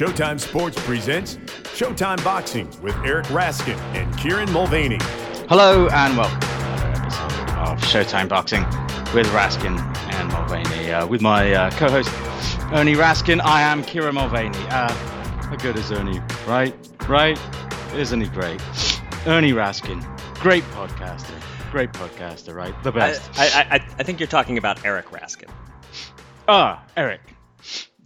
Showtime Sports presents Showtime Boxing with Eric Raskin and Kieran Mulvaney. Hello and welcome to another episode of Showtime Boxing with Raskin and Mulvaney. Uh, with my uh, co-host Ernie Raskin, I am Kieran Mulvaney. Uh, how good is Ernie? Right, right? Isn't he great? Ernie Raskin, great podcaster, great podcaster, right? The best. I, I, I think you're talking about Eric Raskin. Ah, Eric.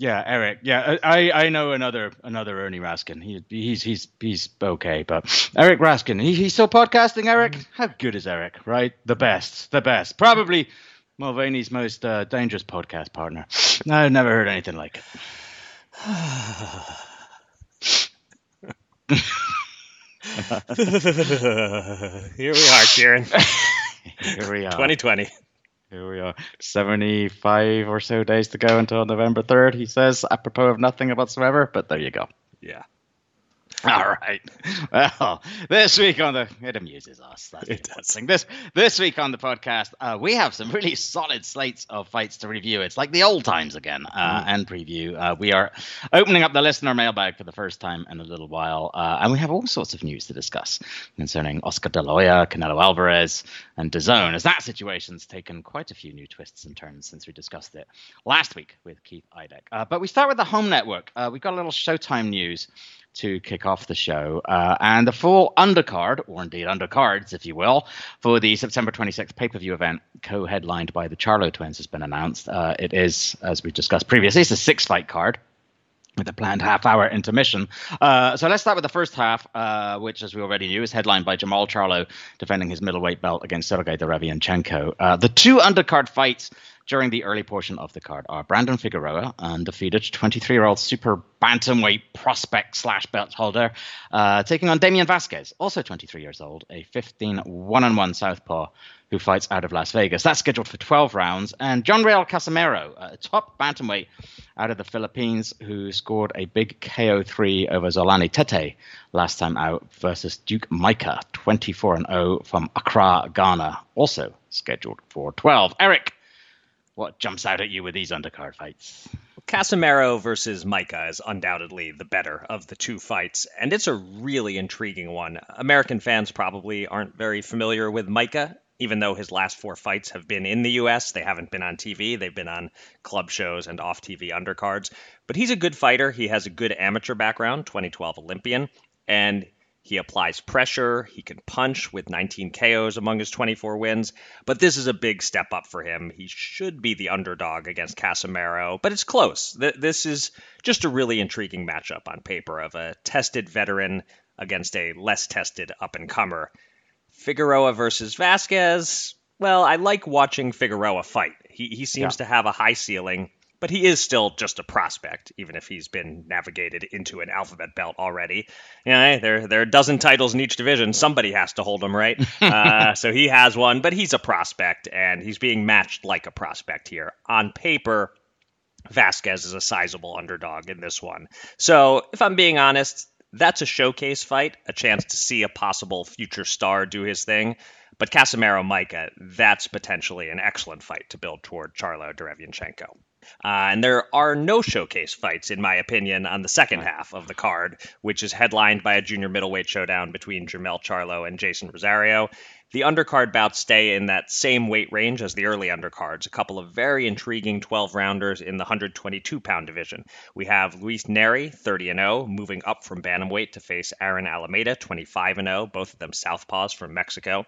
Yeah, Eric. Yeah, I, I know another another Ernie Raskin. He he's he's he's okay, but Eric Raskin. He, he's still podcasting. Eric, how good is Eric? Right, the best, the best. Probably Mulvaney's most uh, dangerous podcast partner. I've never heard anything like it. Here we are, Kieran. Here we are. 2020. Here we are. 75 or so days to go until November 3rd, he says, apropos of nothing whatsoever, but there you go. Yeah. All right. Well, this week on the it amuses us. That's It does. thing. This this week on the podcast, uh, we have some really solid slates of fights to review. It's like the old times again, uh, and preview. Uh, we are opening up the listener mailbag for the first time in a little while, uh, and we have all sorts of news to discuss concerning Oscar De La Hoya, Canelo Alvarez, and DAZN, as that situation's taken quite a few new twists and turns since we discussed it last week with Keith Idec. Uh, but we start with the home network. Uh, we've got a little Showtime news to kick off the show. Uh, and the full undercard, or indeed undercards, if you will, for the September 26th pay per view event, co headlined by the Charlo twins, has been announced. Uh, it is, as we discussed previously, it's a six fight card. With a planned half hour intermission. Uh, so let's start with the first half, uh, which, as we already knew, is headlined by Jermall Charlo defending his middleweight belt against Sergei Derevianchenko. Uh, the two undercard fights during the early portion of the card are Brandon Figueroa, undefeated 23 year old super bantamweight prospect slash belt holder, uh, taking on Damian Vasquez, also 23 years old, a 15 1 on 1 southpaw who fights out of Las Vegas. That's scheduled for 12 rounds. And John Riel Casimero, a top bantamweight out of the Philippines, who scored a big KO3 over Zolani Tete last time out versus Duke Micah, 24 0 from Accra, Ghana, also scheduled for 12. Eric, what jumps out at you with these undercard fights? Casimero versus Micah is undoubtedly the better of the two fights, and it's a really intriguing one. American fans probably aren't very familiar with Micah, even though his last four fights have been in the U.S. They haven't been on TV, they've been on club shows and off TV undercards. But he's a good fighter. He has a good amateur background, 2012 Olympian, and he applies pressure. He can punch with 19 KOs among his 24 wins. But this is a big step up for him. He should be the underdog against Casimero, but it's close. Th- This is just a really intriguing matchup on paper of a tested veteran against a less tested up and comer. Figueroa versus Vasquez. Well, I like watching Figueroa fight. He, he seems to have a high ceiling, but he is still just a prospect, even if he's been navigated into an alphabet belt already. Yeah, there, there are a dozen titles in each division. Somebody has to hold them, right? uh, so he has one, but he's a prospect, and he's being matched like a prospect here. On paper, Vasquez is a sizable underdog in this one. So, if I'm being honest, that's a showcase fight, a chance to see a possible future star do his thing. But Casimero Micah, that's potentially an excellent fight to build toward Charlo Derevianchenko. Uh, and there are no showcase fights, in my opinion, on the second half of the card, which is headlined by a junior middleweight showdown between Jermell Charlo and Jason Rosario. The undercard bouts stay in that same weight range as the early undercards, a couple of very intriguing 12 rounders in the 122 pound division. We have Luis Neri, 30 0, moving up from bantamweight to face Aaron Alameda, 25 0, both of them southpaws from Mexico.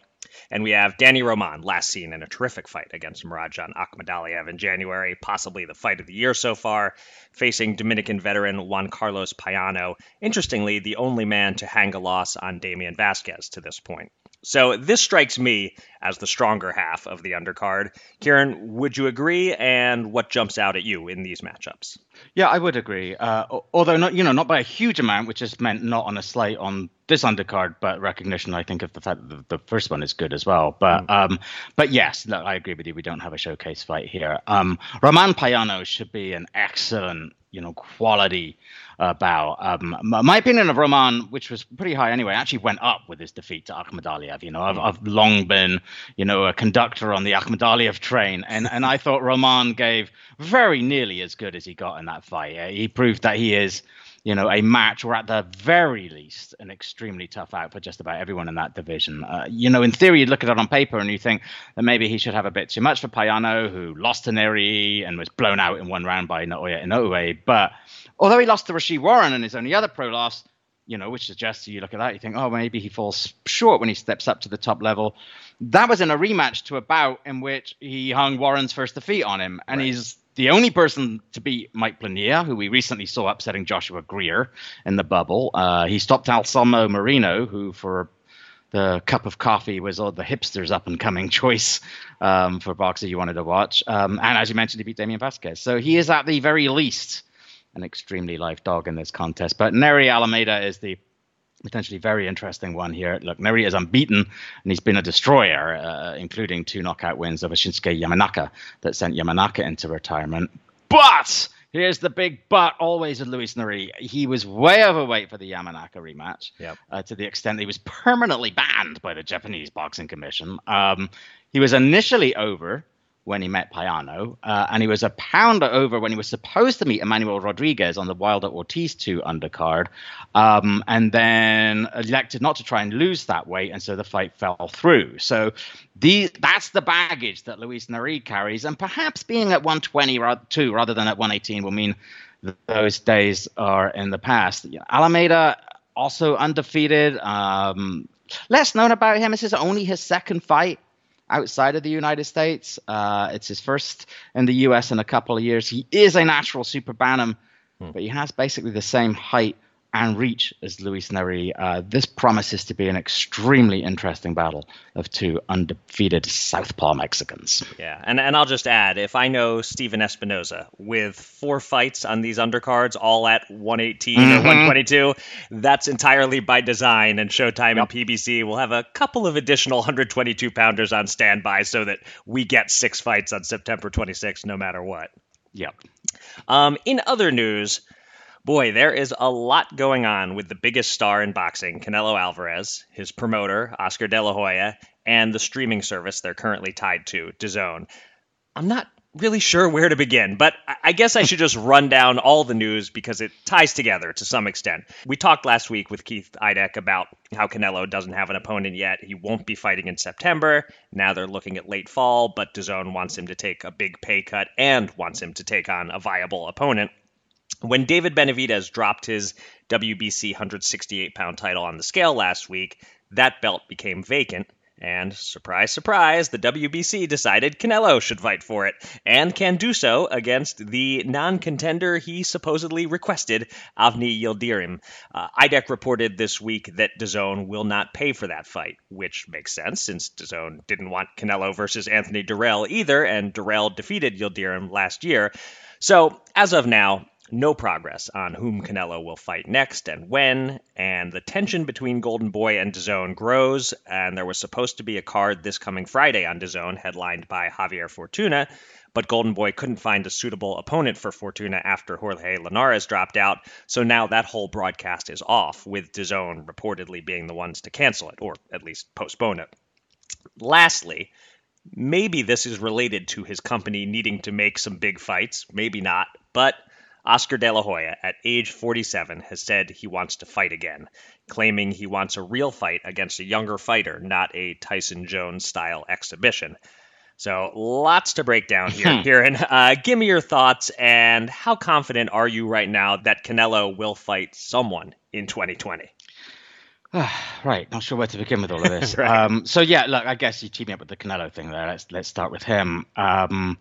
And we have Danny Roman, last seen in a terrific fight against Murodjon Akhmadaliev in January, possibly the fight of the year so far, facing Dominican veteran Juan Carlos Payano, interestingly, the only man to hang a loss on Damian Vasquez to this point. So this strikes me as the stronger half of the undercard. Kieran, would you agree? And what jumps out at you in these matchups? Yeah, I would agree. Uh, although not, you know, not by a huge amount, which is meant not on a slate on this undercard, but recognition, I think, of the fact that the, the first one is good as well. But, um, but yes, look, I agree with you. We don't have a showcase fight here. Um, Roman Payano should be an excellent, you know, quality uh, bow. Um, my, opinion of Roman, which was pretty high anyway, actually went up with his defeat to Akhmadaliev. You know, I've, I've long been, you know, a conductor on the Akhmadaliev train, and and I thought Roman gave very nearly as good as he got in that fight. Uh, he proved that he is you know, a match or at the very least an extremely tough out for just about everyone in that division. Uh, you know, in theory, you'd look at it on paper and you think that maybe he should have a bit too much for Payano, who lost to Neri and was blown out in one round by Naoya Inoue. But although he lost to Rau'shee Warren in his only other pro loss, you know, which suggests you look at that, you think, oh, maybe he falls short when he steps up to the top level. That was in a rematch to a bout in which he hung Warren's first defeat on him, and right. he's the only person to beat Mike Plania, who we recently saw upsetting Joshua Greer in the bubble. Uh, he stopped Anselmo Moreno, who for the cup of coffee was all the hipsters up and coming choice um, for boxer you wanted to watch. Um, and as you mentioned, he beat Damian Vasquez. So he is at the very least an extremely live dog in this contest. But Nery Alameda is the potentially very interesting one here. Look, Neri is unbeaten, and he's been a destroyer, uh, including two knockout wins over Shinsuke Yamanaka that sent Yamanaka into retirement. But here's the big but always with Luis Neri. He was way overweight for the Yamanaka rematch yep. uh, to the extent that he was permanently banned by the Japanese Boxing Commission. Um, he was initially over when he met Payano, uh, and he was a pounder over when he was supposed to meet Emmanuel Rodriguez on the Wilder Ortiz 2 undercard, um, and then elected not to try and lose that weight, and so the fight fell through. So the, that's the baggage that Luis Neri carries, and perhaps being at 120 too rather than at 118 will mean those days are in the past. Alameda also undefeated. Um, less known about him. This is only his second fight outside of the United States. Uh, it's his first in the US in a couple of years. He is a natural super bantam, hmm. but he has basically the same height and reach as Luis Neri. Uh, this promises to be an extremely interesting battle of two undefeated Southpaw Mexicans. Yeah, and, and I'll just add if I know Stephen Espinoza with four fights on these undercards, all at 118 mm-hmm. or 122, that's entirely by design. And Showtime yep. and PBC will have a couple of additional 122 pounders on standby so that we get six fights on September 26th no matter what. Yep. Um, in other news, Boy, there is a lot going on with the biggest star in boxing, Canelo Alvarez, his promoter, Oscar De La Hoya, and the streaming service they're currently tied to, DAZN. I'm not really sure where to begin, but I guess I should just run down all the news because it ties together to some extent. We talked last week with Keith Idec about how Canelo doesn't have an opponent yet. He won't be fighting in September. Now they're looking at late fall, but DAZN wants him to take a big pay cut and wants him to take on a viable opponent. When David Benavidez dropped his WBC 168 pound title on the scale last week, that belt became vacant. And surprise, surprise, the WBC decided Canelo should fight for it, and can do so against the non contender he supposedly requested, Avni Yildirim. Uh, IDEC reported this week that DAZN will not pay for that fight, which makes sense since DAZN didn't want Canelo versus Anthony Dirrell either, and Dirrell defeated Yildirim last year. So, as of now, no progress on whom Canelo will fight next and when, and the tension between Golden Boy and DAZN grows, and there was supposed to be a card this coming Friday on DAZN headlined by Javier Fortuna, but Golden Boy couldn't find a suitable opponent for Fortuna after Jorge Linares dropped out, so now that whole broadcast is off, with DAZN reportedly being the ones to cancel it, or at least postpone it. Lastly, maybe this is related to his company needing to make some big fights, maybe not, but Oscar De La Hoya, at age 47, has said he wants to fight again, claiming he wants a real fight against a younger fighter, not a Tyson Jones style exhibition. So, lots to break down here, Kieran. Uh, give me your thoughts, and how confident are you right now that Canelo will fight someone in 2020? right, not sure where to begin with all of this. right. um, so yeah, look, I guess you teed me up with the Canelo thing there. Let's let's start with him. Um,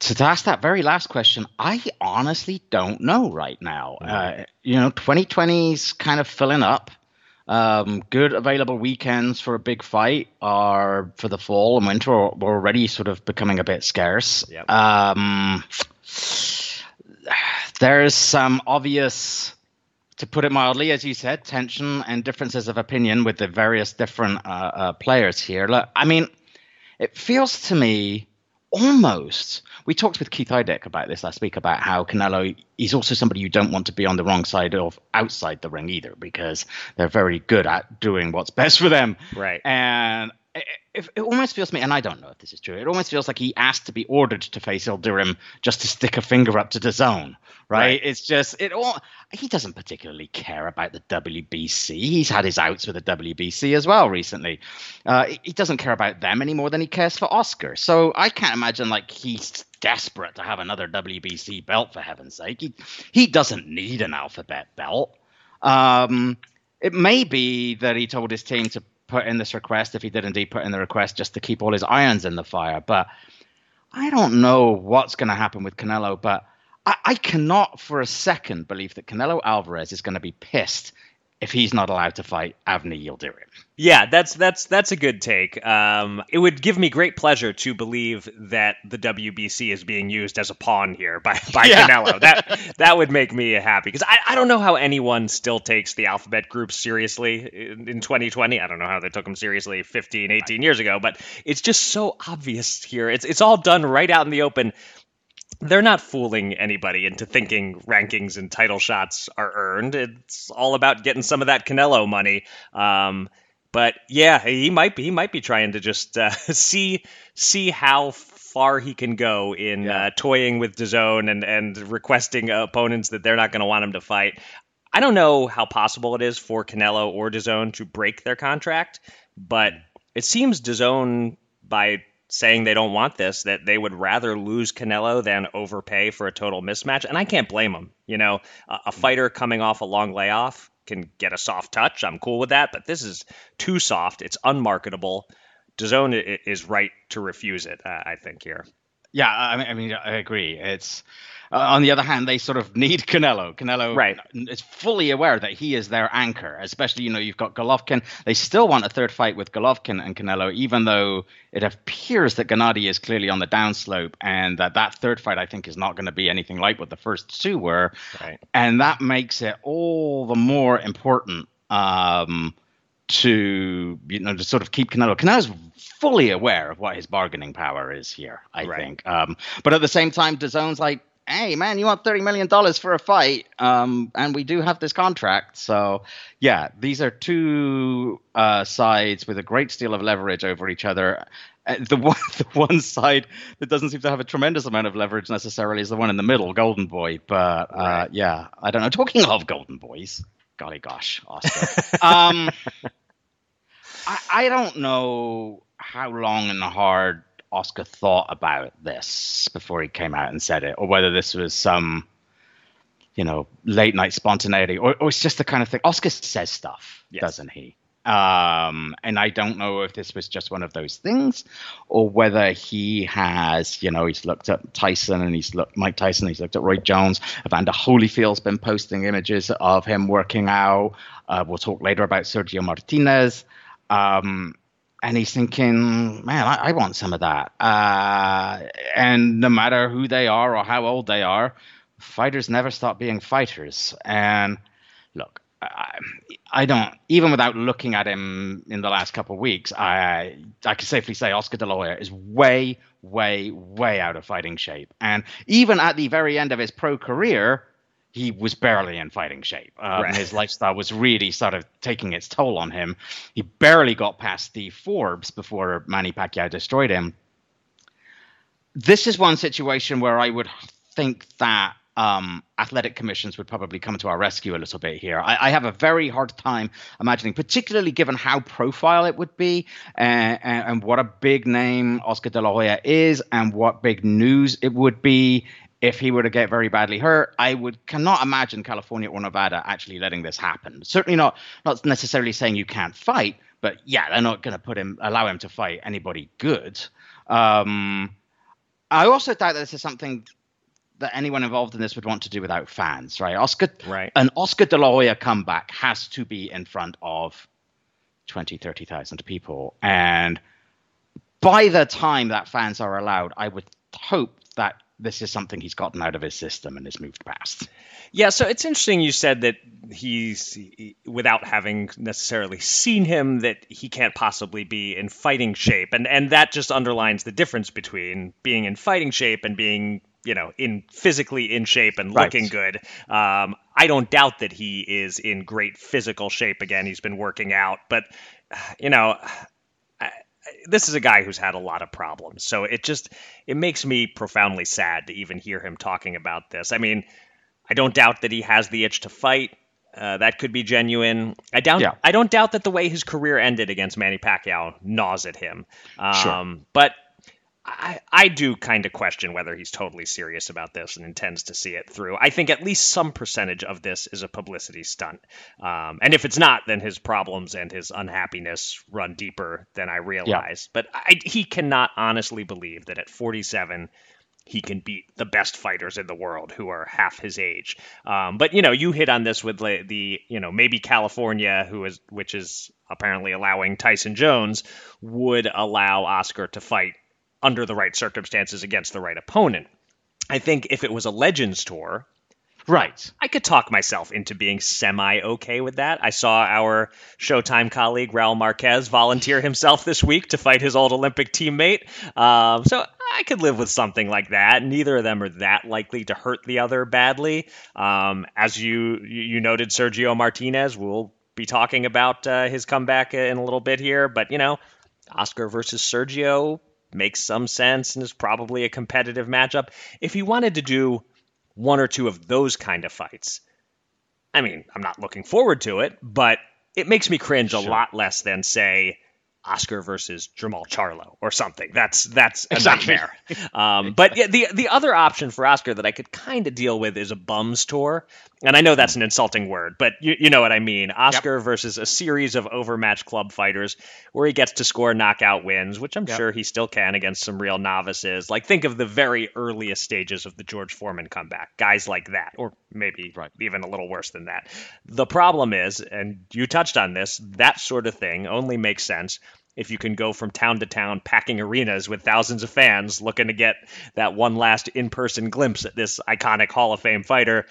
to ask that very last question, I honestly don't know right now. Uh, you know, 2020's kind of filling up. Um, good available weekends for a big fight are for the fall and winter are, already sort of becoming a bit scarce. Yep. Um, there's some obvious, to put it mildly, as you said, tension and differences of opinion with the various different uh, uh, players here. Look, I mean, it feels to me almost we talked with Keith Idec about this last week about how Canelo is also somebody you don't want to be on the wrong side of outside the ring either because they're very good at doing what's best for them. Right. And it, it, almost feels to me, and I don't know if this is true. It almost feels like he asked to be ordered to face Yildirim just to stick a finger up to DAZN, right? right? It's just it all. He doesn't particularly care about the WBC. He's had his outs with the WBC as well recently. Uh, he doesn't care about them any more than he cares for Oscar. So I can't imagine like he's desperate to have another WBC belt for heaven's sake. He he doesn't need an alphabet belt. Um, it may be that he told his team to put in this request if he did indeed put in the request just to keep all his irons in the fire. But I don't know what's going to happen with Canelo, but I, I, cannot for a second believe that Canelo Alvarez is going to be pissed if he's not allowed to fight Avni Yildirim. Yeah, that's that's that's a good take. Um, it would give me great pleasure to believe that the WBC is being used as a pawn here by, by yeah. Canelo. That that would make me happy because I, I don't know how anyone still takes the alphabet group seriously in, in 2020. I don't know how they took them seriously 15, 18 years ago, but it's just so obvious here. It's it's all done right out in the open they're not fooling anybody into thinking rankings and title shots are earned. It's all about getting some of that Canelo money. Um, but yeah, he might be he might be trying to just uh, see see how far he can go in yeah. uh, toying with DAZN and and requesting opponents that they're not going to want him to fight. I don't know how possible it is for Canelo or DAZN to break their contract, but it seems DAZN by saying they don't want this, that they would rather lose Canelo than overpay for a total mismatch. And I can't blame them. You know, a, a fighter coming off a long layoff can get a soft touch. I'm cool with that, but this is too soft. It's unmarketable. DAZN is right to refuse it, uh, I think, here. Yeah, I mean, I, mean, I agree. It's uh, on the other hand, they sort of need Canelo. Canelo right. is fully aware that he is their anchor, especially, you know, you've got Golovkin. They still want a third fight with Golovkin and Canelo, even though it appears that Gennady is clearly on the downslope and that that third fight, I think, is not going to be anything like what the first two were. Right. And that makes it all the more important um, to, you know, to sort of keep Canelo. Canelo's fully aware of what his bargaining power is here, I right. think. Um, but at the same time, DAZN's like, hey man, you want thirty million dollars for a fight, um, and we do have this contract. So yeah, these are two uh, sides with a great deal of leverage over each other. Uh, the one, the one side that doesn't seem to have a tremendous amount of leverage necessarily is the one in the middle, Golden Boy. But uh, right. yeah, I don't know. Talking of Golden Boys, golly gosh, Oscar. um, I, I don't know how long and hard Oscar thought about this before he came out and said it, or whether this was some, you know, late night spontaneity, or, or it's just the kind of thing. Oscar says stuff, yes. doesn't he? Um, and I don't know if this was just one of those things, or whether he has, you know, he's looked at Tyson and he's looked Mike Tyson, he's looked at Roy Jones. Evander Holyfield's been posting images of him working out. Uh, we'll talk later about Sergio Martinez. Um, and he's thinking, man, I, I want some of that. Uh, and no matter who they are or how old they are, fighters never stop being fighters. And look, I, I don't even without looking at him in the last couple of weeks, I I can safely say Oscar De La Hoya is way, way, way out of fighting shape. And even at the very end of his pro career, he was barely in fighting shape. Um, right. His lifestyle was really sort of taking its toll on him. He barely got past Steve Forbes before Manny Pacquiao destroyed him. This is one situation where I would think that um, athletic commissions would probably come to our rescue a little bit here. I, I, have a very hard time imagining, particularly given how profile it would be and, and, and what a big name Oscar De La Hoya is and what big news it would be if he were to get very badly hurt, I would cannot imagine California or Nevada actually letting this happen. Certainly not not necessarily saying you can't fight, but yeah, they're not going to put him allow him to fight anybody good. Um, I also doubt that this is something that anyone involved in this would want to do without fans, right? Oscar, right. An Oscar De La Hoya comeback has to be in front of 20, 30,000 people, and by the time that fans are allowed, I would hope that this is something he's gotten out of his system and has moved past. Yeah, so it's interesting you said that he's without having necessarily seen him that he can't possibly be in fighting shape and and that just underlines the difference between being in fighting shape and being you know in physically in shape and looking right. good um, i don't doubt that he is in great physical shape again he's been working out but you know this is a guy who's had a lot of problems. So it just it makes me profoundly sad to even hear him talking about this. I mean, I don't doubt that he has the itch to fight. Uh, that could be genuine. I doubt. Yeah. I don't doubt that the way his career ended against Manny Pacquiao gnaws at him. Um, sure. But I, I do kind of question whether he's totally serious about this and intends to see it through. I think at least some percentage of this is a publicity stunt. Um, and if it's not, then his problems and his unhappiness run deeper than I realize. Yeah. But I, he cannot honestly believe that at 47, he can beat the best fighters in the world who are half his age. Um, but you know, you hit on this with the, the you know maybe California, who is which is apparently allowing Tyson Jones, would allow Oscar to fight under the right circumstances against the right opponent. I think if it was a Legends tour, Right. I could talk myself into being semi okay with that. I saw our Showtime colleague Raul Marquez volunteer himself this week to fight his old Olympic teammate. Um, so I could live with something like that. Neither of them are that likely to hurt the other badly. Um, as you you noted, Sergio Martinez. We'll be talking about uh, his comeback in a little bit here, but you know, Oscar versus Sergio makes some sense and is probably a competitive matchup. If he wanted to do one or two of those kind of fights, I mean, I'm not looking forward to it, but it makes me cringe sure. a lot less than, say, Oscar versus Jermall Charlo or something. That's that's a exactly. nightmare. Um, but yeah, the the other option for Oscar that I could kind of deal with is a bums tour, and I know that's an insulting word, but you, you know what I mean. Oscar yep. versus a series of overmatched club fighters where he gets to score knockout wins, which I'm yep. sure he still can against some real novices. Like think of the very earliest stages of the George Foreman comeback, guys like that, or maybe right. even a little worse than that. The problem is, and you touched on this, that sort of thing only makes sense if you can go from town to town packing arenas with thousands of fans looking to get that one last in person glimpse at this iconic Hall of Fame fighter.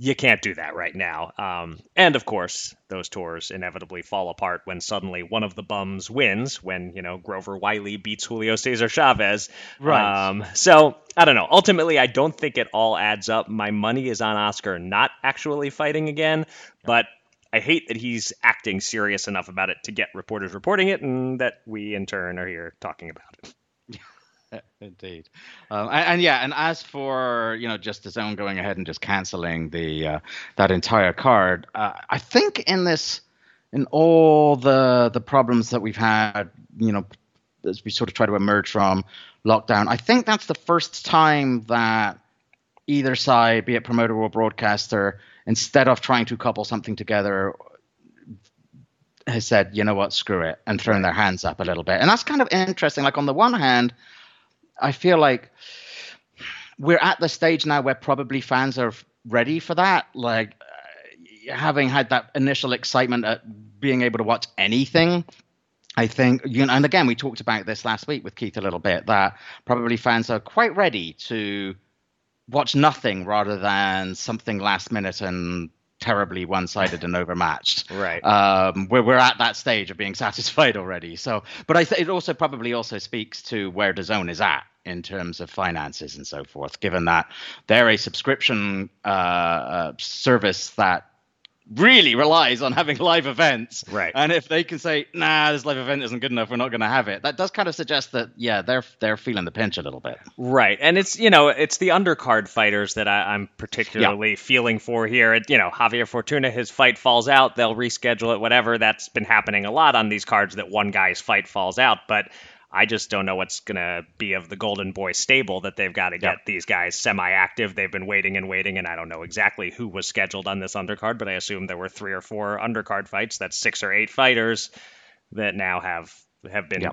You can't do that right now. Um, and of course, those tours inevitably fall apart when suddenly one of the bums wins, when, you know, Grover Wiley beats Julio Cesar Chavez. Right. Um, so, I don't know. Ultimately, I don't think it all adds up. My money is on Oscar not actually fighting again, but I hate that he's acting serious enough about it to get reporters reporting it, and that we in turn are here talking about it. Indeed, um, and, and, yeah, and as for you know just his own going ahead and just canceling the uh, that entire card, uh, I think in this, in all the the problems that we've had, you know, as we sort of try to emerge from lockdown, I think that's the first time that either side, be it promoter or broadcaster, instead of trying to couple something together, has said, you know what, screw it, and thrown their hands up a little bit. And that's kind of interesting. Like, on the one hand, I feel like we're at the stage now where probably fans are ready for that. Like, having had that initial excitement at being able to watch anything. I think, you know, and again, we talked about this last week with Keith a little bit that probably fans are quite ready to watch nothing rather than something last minute and terribly one-sided and overmatched. Right. Um, we're we're at that stage of being satisfied already. So, but I th- it also probably also speaks to where DAZN is at in terms of finances and so forth. Given that they're a subscription uh, uh, service that really relies on having live events. Right. And if they can say, nah, this live event isn't good enough, we're not going to have it. That does kind of suggest that, yeah, they're they're feeling the pinch a little bit. Right. And it's you know it's the undercard fighters that I, am particularly yeah. feeling for here. you know, Javier Fortuna, his fight falls out, they'll reschedule it, whatever. That's been happening a lot on these cards that one guy's fight falls out, but. I just don't know what's going to be of the Golden Boy stable that they've got to get these guys semi active. They've been waiting and waiting, and I don't know exactly who was scheduled on this undercard, but I assume there were three or four undercard fights. That's six or eight fighters that now have have been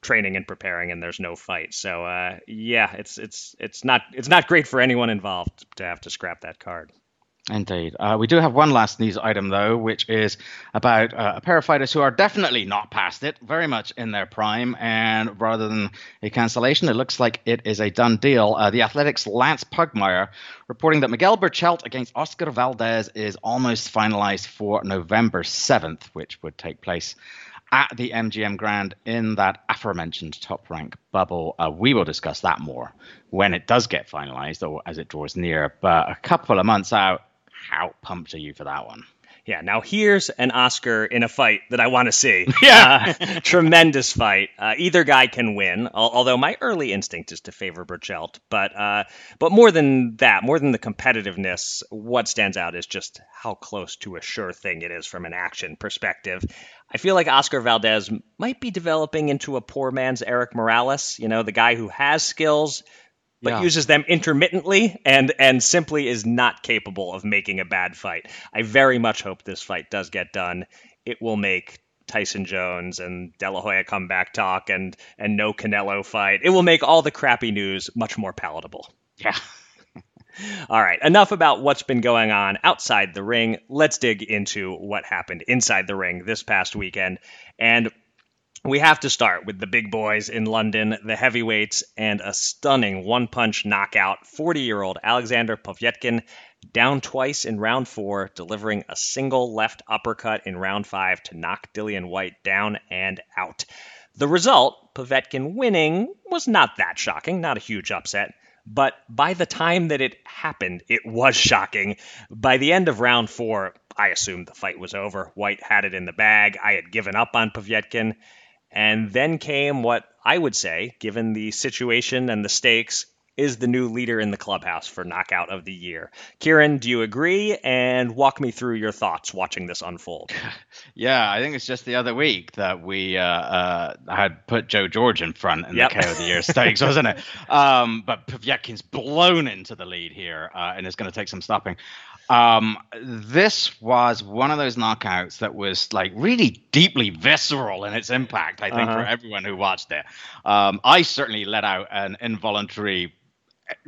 training and preparing, and there's no fight. So uh, yeah, it's it's it's not it's not great for anyone involved to have to scrap that card. Indeed. Uh, we do have one last news item, though, which is about uh, a pair of fighters who are definitely not past it, very much in their prime. And rather than a cancellation, it looks like it is a done deal. Uh, the Athletic's Lance Pugmire reporting that Miguel Berchelt against Oscar Valdez is almost finalized for November 7th, which would take place at the MGM Grand in that aforementioned top rank bubble. Uh, we will discuss that more when it does get finalized or as it draws near. But a couple of months out, how pumped are you for that one? Yeah, now here's an Oscar in a fight that I want to see. Yeah. Uh, tremendous fight. Uh, either guy can win, although my early instinct is to favor Berchelt. But, uh, but more than that, more than the competitiveness, what stands out is just how close to a sure thing it is from an action perspective. I feel like Oscar Valdez might be developing into a poor man's Erik Morales, you know, the guy who has skills, but yeah. uses them intermittently and and simply is not capable of making a bad fight. I very much hope this fight does get done. It will make Tyson Jones and De La Hoya comeback talk and and no Canelo fight. It will make all the crappy news much more palatable. Yeah. all right, enough about what's been going on outside the ring. Let's dig into what happened inside the ring this past weekend. And we have to start with the big boys in London, the heavyweights, and a stunning one punch knockout. 40 year old Alexander Povetkin down twice in round four, delivering a single left uppercut in round five to knock Dillian Whyte down and out. The result, Povetkin winning, was not that shocking, not a huge upset. But by the time that it happened, it was shocking. By the end of round four, I assumed the fight was over. Whyte had it in the bag. I had given up on Povetkin. And then came what I would say, given the situation and the stakes, is the new leader in the clubhouse for knockout of the year. Kieran, do you agree? And walk me through your thoughts watching this unfold. Yeah, I think it's just the other week that we uh, uh, had put Joe George in front in yep. the KO of the Year stakes, wasn't it? Um, but Povetkin's blown into the lead here, uh, and it's going to take some stopping. Um, this was one of those knockouts that was like really deeply visceral in its impact. I think uh-huh. for everyone who watched it, um, I certainly let out an involuntary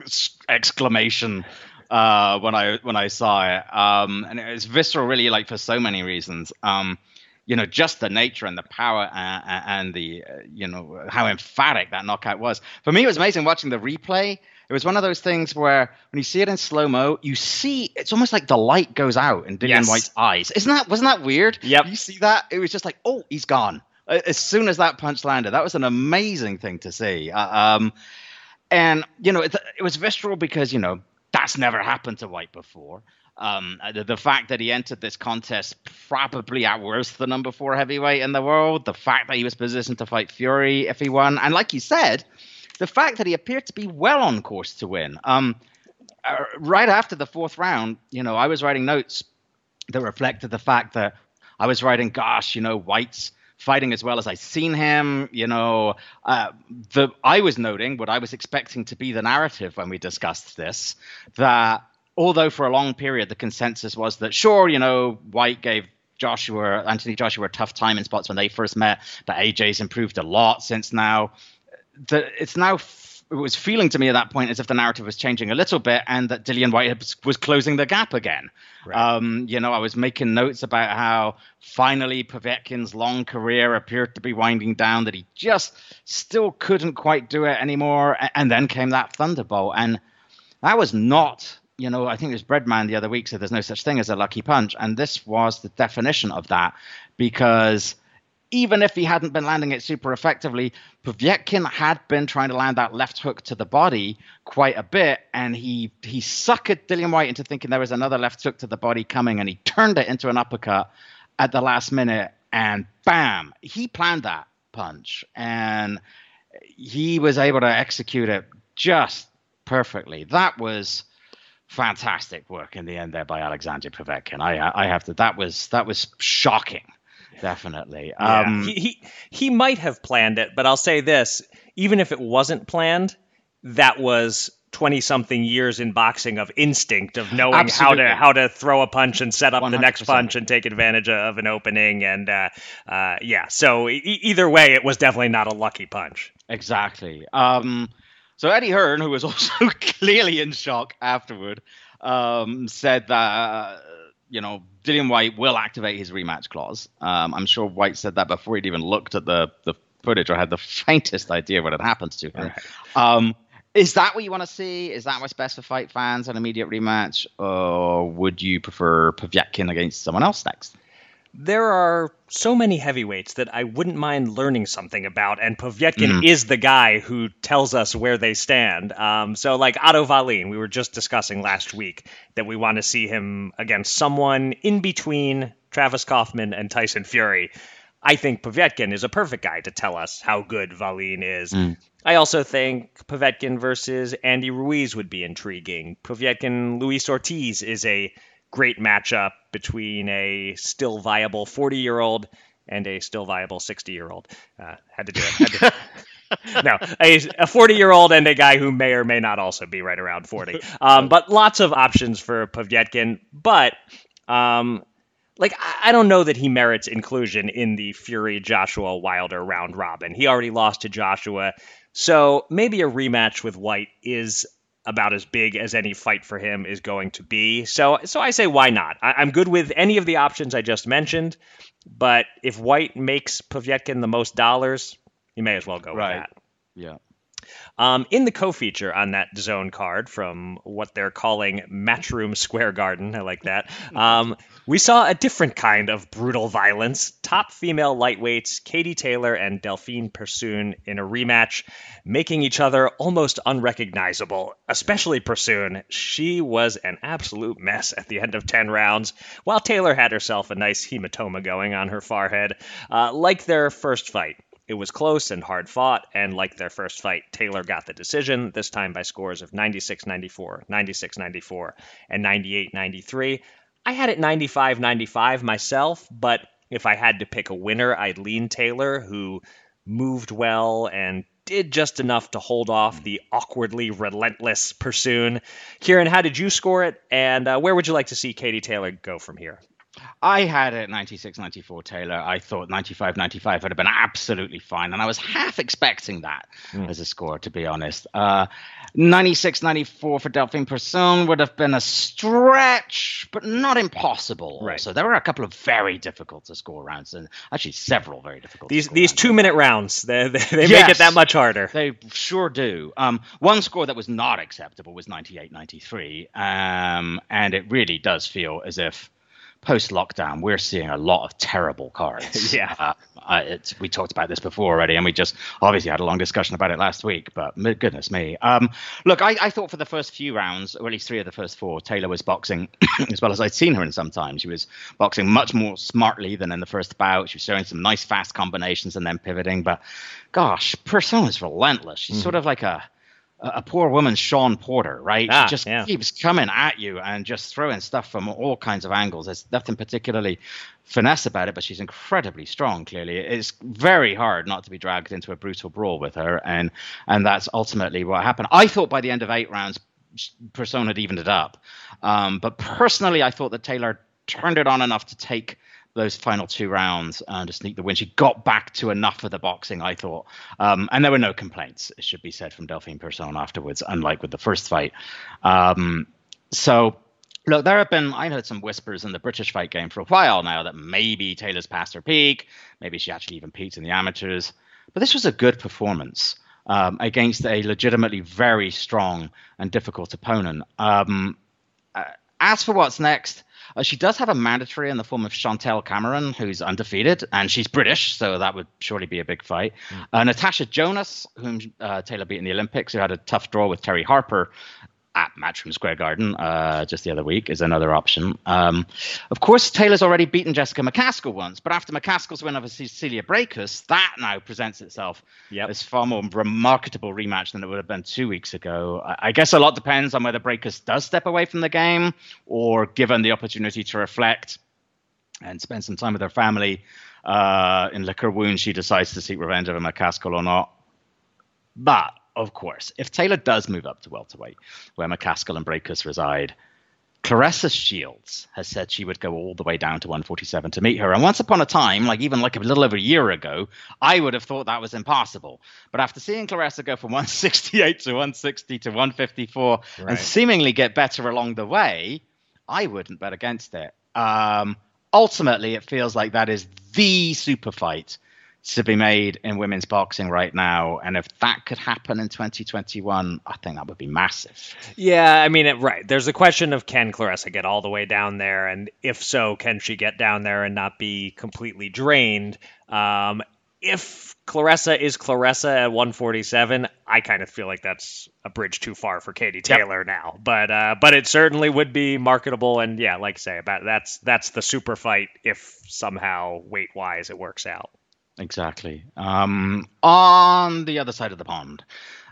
ex- exclamation uh, when I when I saw it, um, and it was visceral, really, like for so many reasons. Um, you know, just the nature and the power and, and the, uh, you know, how emphatic that knockout was. For me, it was amazing watching the replay it was one of those things where when you see it in slow mo, you see it's almost like the light goes out in Dillian yes. Whyte's eyes. Isn't that wasn't that weird? Yeah. You see that? It was just like, oh, he's gone. As soon as that punch landed, that was an amazing thing to see. Uh, um, and you know, it, it, was visceral because you know that's never happened to Whyte before. Um, the, the, fact that he entered this contest probably at worst the number four heavyweight in the world, the fact that he was positioned to fight Fury if he won, and like you said, the fact that he appeared to be well on course to win. Um, uh, right after the fourth round, you know, I was writing notes that reflected the fact that I was writing, gosh, you know, Whyte's fighting as well as I've seen him. You know, uh, the I was noting what I was expecting to be the narrative when we discussed this that although for a long period the consensus was that sure, you know, Whyte gave Joshua, Anthony Joshua, a tough time in spots when they first met, but AJ's improved a lot since now that it's now it was feeling to me at that point as if the narrative was changing a little bit and that Dillian Whyte was closing the gap again. Right. Um, you know, I was making notes about how finally Povetkin's long career appeared to be winding down, that he just still couldn't quite do it anymore. And then came that thunderbolt. And that was not, you know, I think it was Breadman the other week said there's no such thing as a lucky punch. And this was the definition of that because even if he hadn't been landing it super effectively, Povetkin had been trying to land that left hook to the body quite a bit, and he he suckered Dillian Whyte into thinking there was another left hook to the body coming, and he turned it into an uppercut at the last minute, and bam, he planned that punch, and he was able to execute it just perfectly. That was fantastic work in the end there by Alexander Povetkin. I I have to that was that was shocking definitely. Yeah. Um, he, he he might have planned it, but I'll say this: even if it wasn't planned, that was 20 something years in boxing of instinct of knowing Absolutely. how to how to throw a punch and set up 100%. the next punch and take advantage of an opening and uh, uh, yeah so e- either way it was definitely not a lucky punch exactly um, so eddie hearn who was also clearly in shock afterward um, said that uh, you know, Dillian Whyte will activate his rematch clause. Um, I'm sure Whyte said that before he'd even looked at the the footage or had the faintest idea what had happened to him. Right. Um, is that what you want to see? Is that what's best for fight fans? An immediate rematch, or would you prefer Povetkin against someone else next? There are so many heavyweights that I wouldn't mind learning something about, and Povetkin Mm. is the guy who tells us where they stand. Um, so, like Otto Wallin, we were just discussing last week that we want to see him against someone in between Travis Kauffman and Tyson Fury. I think Povetkin is a perfect guy to tell us how good Wallin is. I also think Povetkin versus Andy Ruiz would be intriguing. Povetkin Luis Ortiz is a great matchup between a still viable 40 year old and a still viable 60 year old. Uh, had to do it. To- no, a 40 year old and a guy who may or may not also be right around 40. Um, but lots of options for Povetkin. But um, like I don't know that he merits inclusion in the Fury Joshua Wilder round robin. He already lost to Joshua, so maybe a rematch with Whyte is about as big as any fight for him is going to be. So so I say why not? I, I'm good with any of the options I just mentioned, but if Whyte makes Povetkin the most dollars, you may as well go Right. with that. Yeah. Um, in the co-feature on that DAZN card from what they're calling Matchroom Square Garden, I like that. Um, we saw a different kind of brutal violence. Top female lightweights Katie Taylor and Delphine Persoon in a rematch, making each other almost unrecognizable. Especially Persoon, she was an absolute mess at the end of ten rounds, while Taylor had herself a nice hematoma going on her forehead, uh, like their first fight. It was close and hard fought, and like their first fight, Taylor got the decision, this time by scores of 96 94, 96 94, and 98 93. I had it 95 95 myself, but if I had to pick a winner, I'd lean Taylor, who moved well and did just enough to hold off the awkwardly relentless Persoon. Kieran, how did you score it, and uh, where would you like to see Katie Taylor go from here? I had it 96 94 Taylor. I thought 95 95 would have been absolutely fine. And I was half expecting that as a score, to be honest. Uh, 96 94 for Delphine Persoon would have been a stretch, but not impossible. Right. So there were a couple of very difficult to score rounds, and actually several very difficult to These score these two minute rounds, they, they, they make it that much harder. They sure do. Um, one score that was not acceptable was 98 93. Um, and it really does feel as if post lockdown we're seeing a lot of terrible cards. Yeah. Uh, it's, we talked about this before already, and we just obviously had a long discussion about it last week. But goodness me. Um, look, I, I thought for the first few rounds, or at least three of the first four, Taylor was boxing as well as I'd seen her in some time. She was boxing much more smartly than in the first bout. She was showing some nice fast combinations and then pivoting. But gosh, Persoon's relentless. She's Mm-hmm. sort of like a a poor woman, Shawn Porter, right? Ah, she just yeah. keeps coming at you and just throwing stuff from all kinds of angles. There's nothing particularly finesse about it, but she's incredibly strong. Clearly, it's very hard not to be dragged into a brutal brawl with her, and and that's ultimately what happened. I thought by the end of eight rounds, Persoon had evened it up, um, but personally, I thought that Taylor turned it on enough to take those final two rounds and to sneak the win. She got back to enough of the boxing, I thought. Um, and there were no complaints, it should be said, from Delphine Persoon afterwards, unlike with the first fight. Um, so, look, there have been, I heard some whispers in the British fight game for a while now that maybe Taylor's past her peak, maybe she actually even peaked in the amateurs. But this was a good performance. Um, against a legitimately very strong and difficult opponent. Um, uh, as for what's next, uh, she does have a mandatory in the form of Chantelle Cameron, who's undefeated, and she's British, so that would surely be a big fight. Uh, Natasha Jonas, whom uh, Taylor beat in the Olympics, who had a tough draw with Terry Harper at Matchroom Square Garden uh, just the other week, is another option. Um, of course, Taylor's already beaten Jessica McCaskill once, but after McCaskill's win over Cecilia Braekhus, that now presents itself Yep. as far more remarkable rematch than it would have been two weeks ago. I, I guess a lot depends on whether Braekhus does step away from the game or given the opportunity to reflect and spend some time with her family uh, in liquor wound, she decides to seek revenge over McCaskill or not. But of course, if Taylor does move up to welterweight, where McCaskill and Braekhus reside, Claressa Shields has said she would go all the way down to 147 to meet her. And once upon a time, like even like a little over a year ago, I would have thought that was impossible. But after seeing Claressa go from 168 to 160 to 154 Right. and seemingly get better along the way, I wouldn't bet against it. Um, ultimately, it feels like that is the super fight to be made in women's boxing right now. And if that could happen in 2021, I think that would be massive. Yeah, I mean, it, right. There's a question of can Claressa get all the way down there? And if so, can she get down there and not be completely drained? Um, if Claressa is Claressa at 147, I kind of feel like that's a bridge too far for Katie Taylor yep. now. But uh, but it certainly would be marketable, and yeah, like I say, about that's that's the super fight if somehow weight wise it works out. Exactly. Um, on the other side of the pond,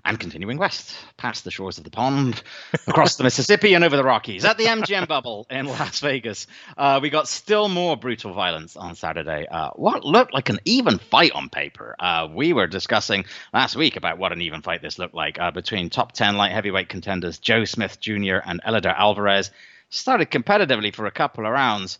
and continuing west, past the shores of the pond, across the Mississippi and over the Rockies, at the MGM bubble in Las Vegas, uh, we got still more brutal violence on Saturday. Uh, what looked like an even fight on paper. Uh, we were discussing last week about what an even fight this looked like uh, between top 10 light heavyweight contenders Joe Smith Jr. and Eleider Alvarez. Started competitively for a couple of rounds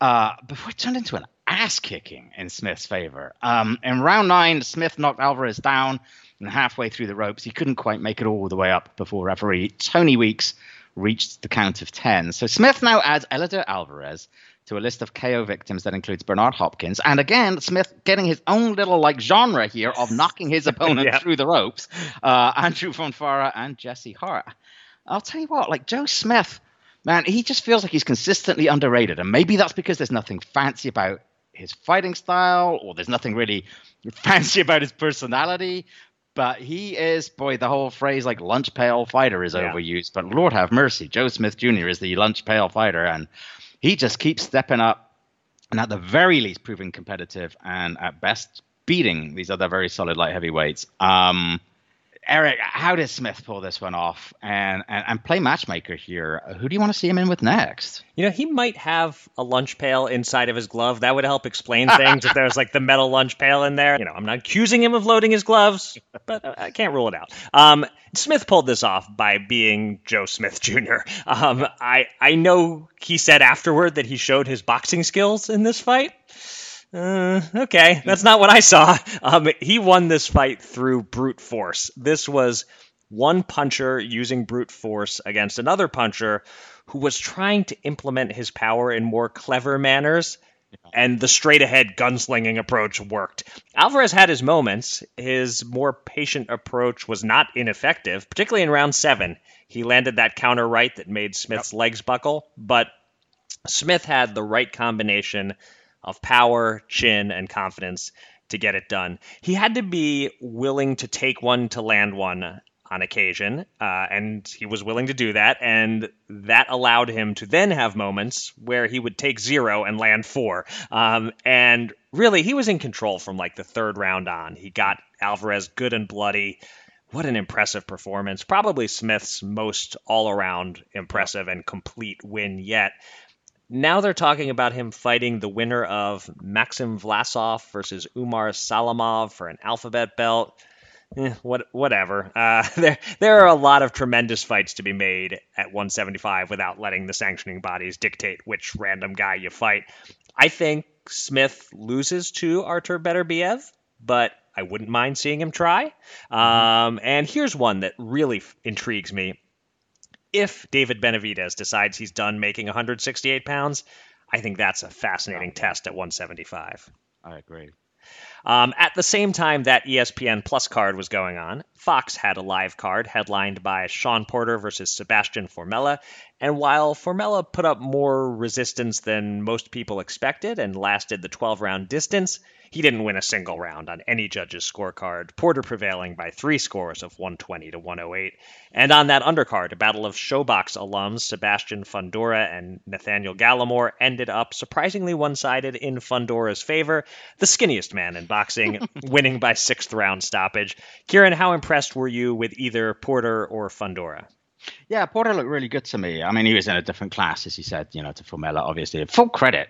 uh, before it turned into an ass kicking in Smith's favor. Um, in round nine, Smith knocked Alvarez down, and halfway through the ropes, he couldn't quite make it all the way up before referee Tony Weeks reached the count of 10. So Smith now adds Eleider Alvarez to a list of KO victims that includes Bernard Hopkins. And again, Smith getting his own little like genre here of knocking his opponent yeah. through the ropes. Uh, Andrew Fonfara and Jesse Hart. I'll tell you what, like Joe Smith, man, he just feels like he's consistently underrated. And maybe that's because there's nothing fancy about his fighting style, or there's nothing really fancy about his personality. But he is, boy, the whole phrase like lunch pail fighter is yeah. overused. But Lord have mercy, Joe Smith Jr. is the lunch pail fighter, and he just keeps stepping up, and at the very least proving competitive, and at best beating these other very solid light heavyweights. Um, Eric, how did Smith pull this one off and, and, and play matchmaker here? Who do you want to see him in with next? You know, he might have a lunch pail inside of his glove. That would help explain things if there's like the metal lunch pail in there. You know, I'm not accusing him of loading his gloves, but I can't rule it out. Um, Smith pulled this off by being Joe Smith Jr. Um, I I know he said afterward that he showed his boxing skills in this fight. Uh, okay, that's not what I saw. Um, he won this fight through brute force. This was one puncher using brute force against another puncher who was trying to implement his power in more clever manners. And the straight ahead gunslinging approach worked. Alvarez had his moments. His more patient approach was not ineffective, particularly in round seven. He landed that counter right that made Smith's yep. legs buckle, but Smith had the right combination of power, chin, and confidence to get it done. He had to be willing to take one to land one on occasion, uh, and he was willing to do that, and that allowed him to then have moments where he would take zero and land four. Um, and really, he was in control from like the third round on. He got Alvarez good and bloody. What an impressive performance. Probably Smith's most all around impressive and complete win yet. Now they're talking about him fighting the winner of Maxim Vlasov versus Umar Salamov for an alphabet belt. Eh, what, whatever. Uh, there, there are a lot of tremendous fights to be made at 175 without letting the sanctioning bodies dictate which random guy you fight. I think Smith loses to Artur Beterbiev, but I wouldn't mind seeing him try. Mm-hmm. Um, and here's one that really intrigues me if David Benavidez decides he's done making 168 pounds, I think that's a fascinating test at 175. I agree. Um, at the same time that ESPN Plus card was going on, Fox had a live card headlined by Shawn Porter versus Sebastian Formella. And while Formella put up more resistance than most people expected and lasted the 12 round distance, he didn't win a single round on any judge's scorecard, Porter prevailing by three scores of 120 to 108. And on that undercard, a battle of ShoBox alums Sebastian Fundora and Nathaniel Gallimore ended up surprisingly one sided in Fundora's favor, the skinniest man in boxing, winning by sixth round stoppage. Kieran, how impressed were you with either Porter or Fundora? Yeah, Porter looked really good to me. I mean, he was in a different class, as you said, you know, to Formella, obviously. Full credit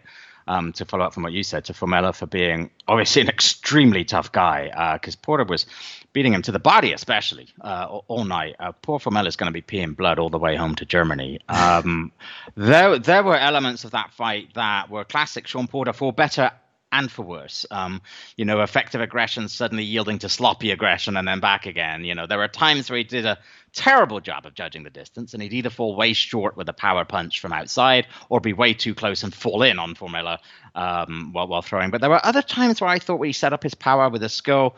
um, to follow up from what you said, to Formella for being obviously an extremely tough guy because uh, Porter was beating him to the body, especially uh, all, all, night. Uh, poor is going to be peeing blood all the way home to Germany. Um, there, there were elements of that fight that were classic Shawn Porter for better and for worse. Um, you know, effective aggression suddenly yielding to sloppy aggression and then back again. You know, there were times where he did a terrible job of judging the distance, and he'd either fall way short with a power punch from outside or be way too close and fall in on Formella um, while, while throwing. But there were other times where I thought he set up his power with a skill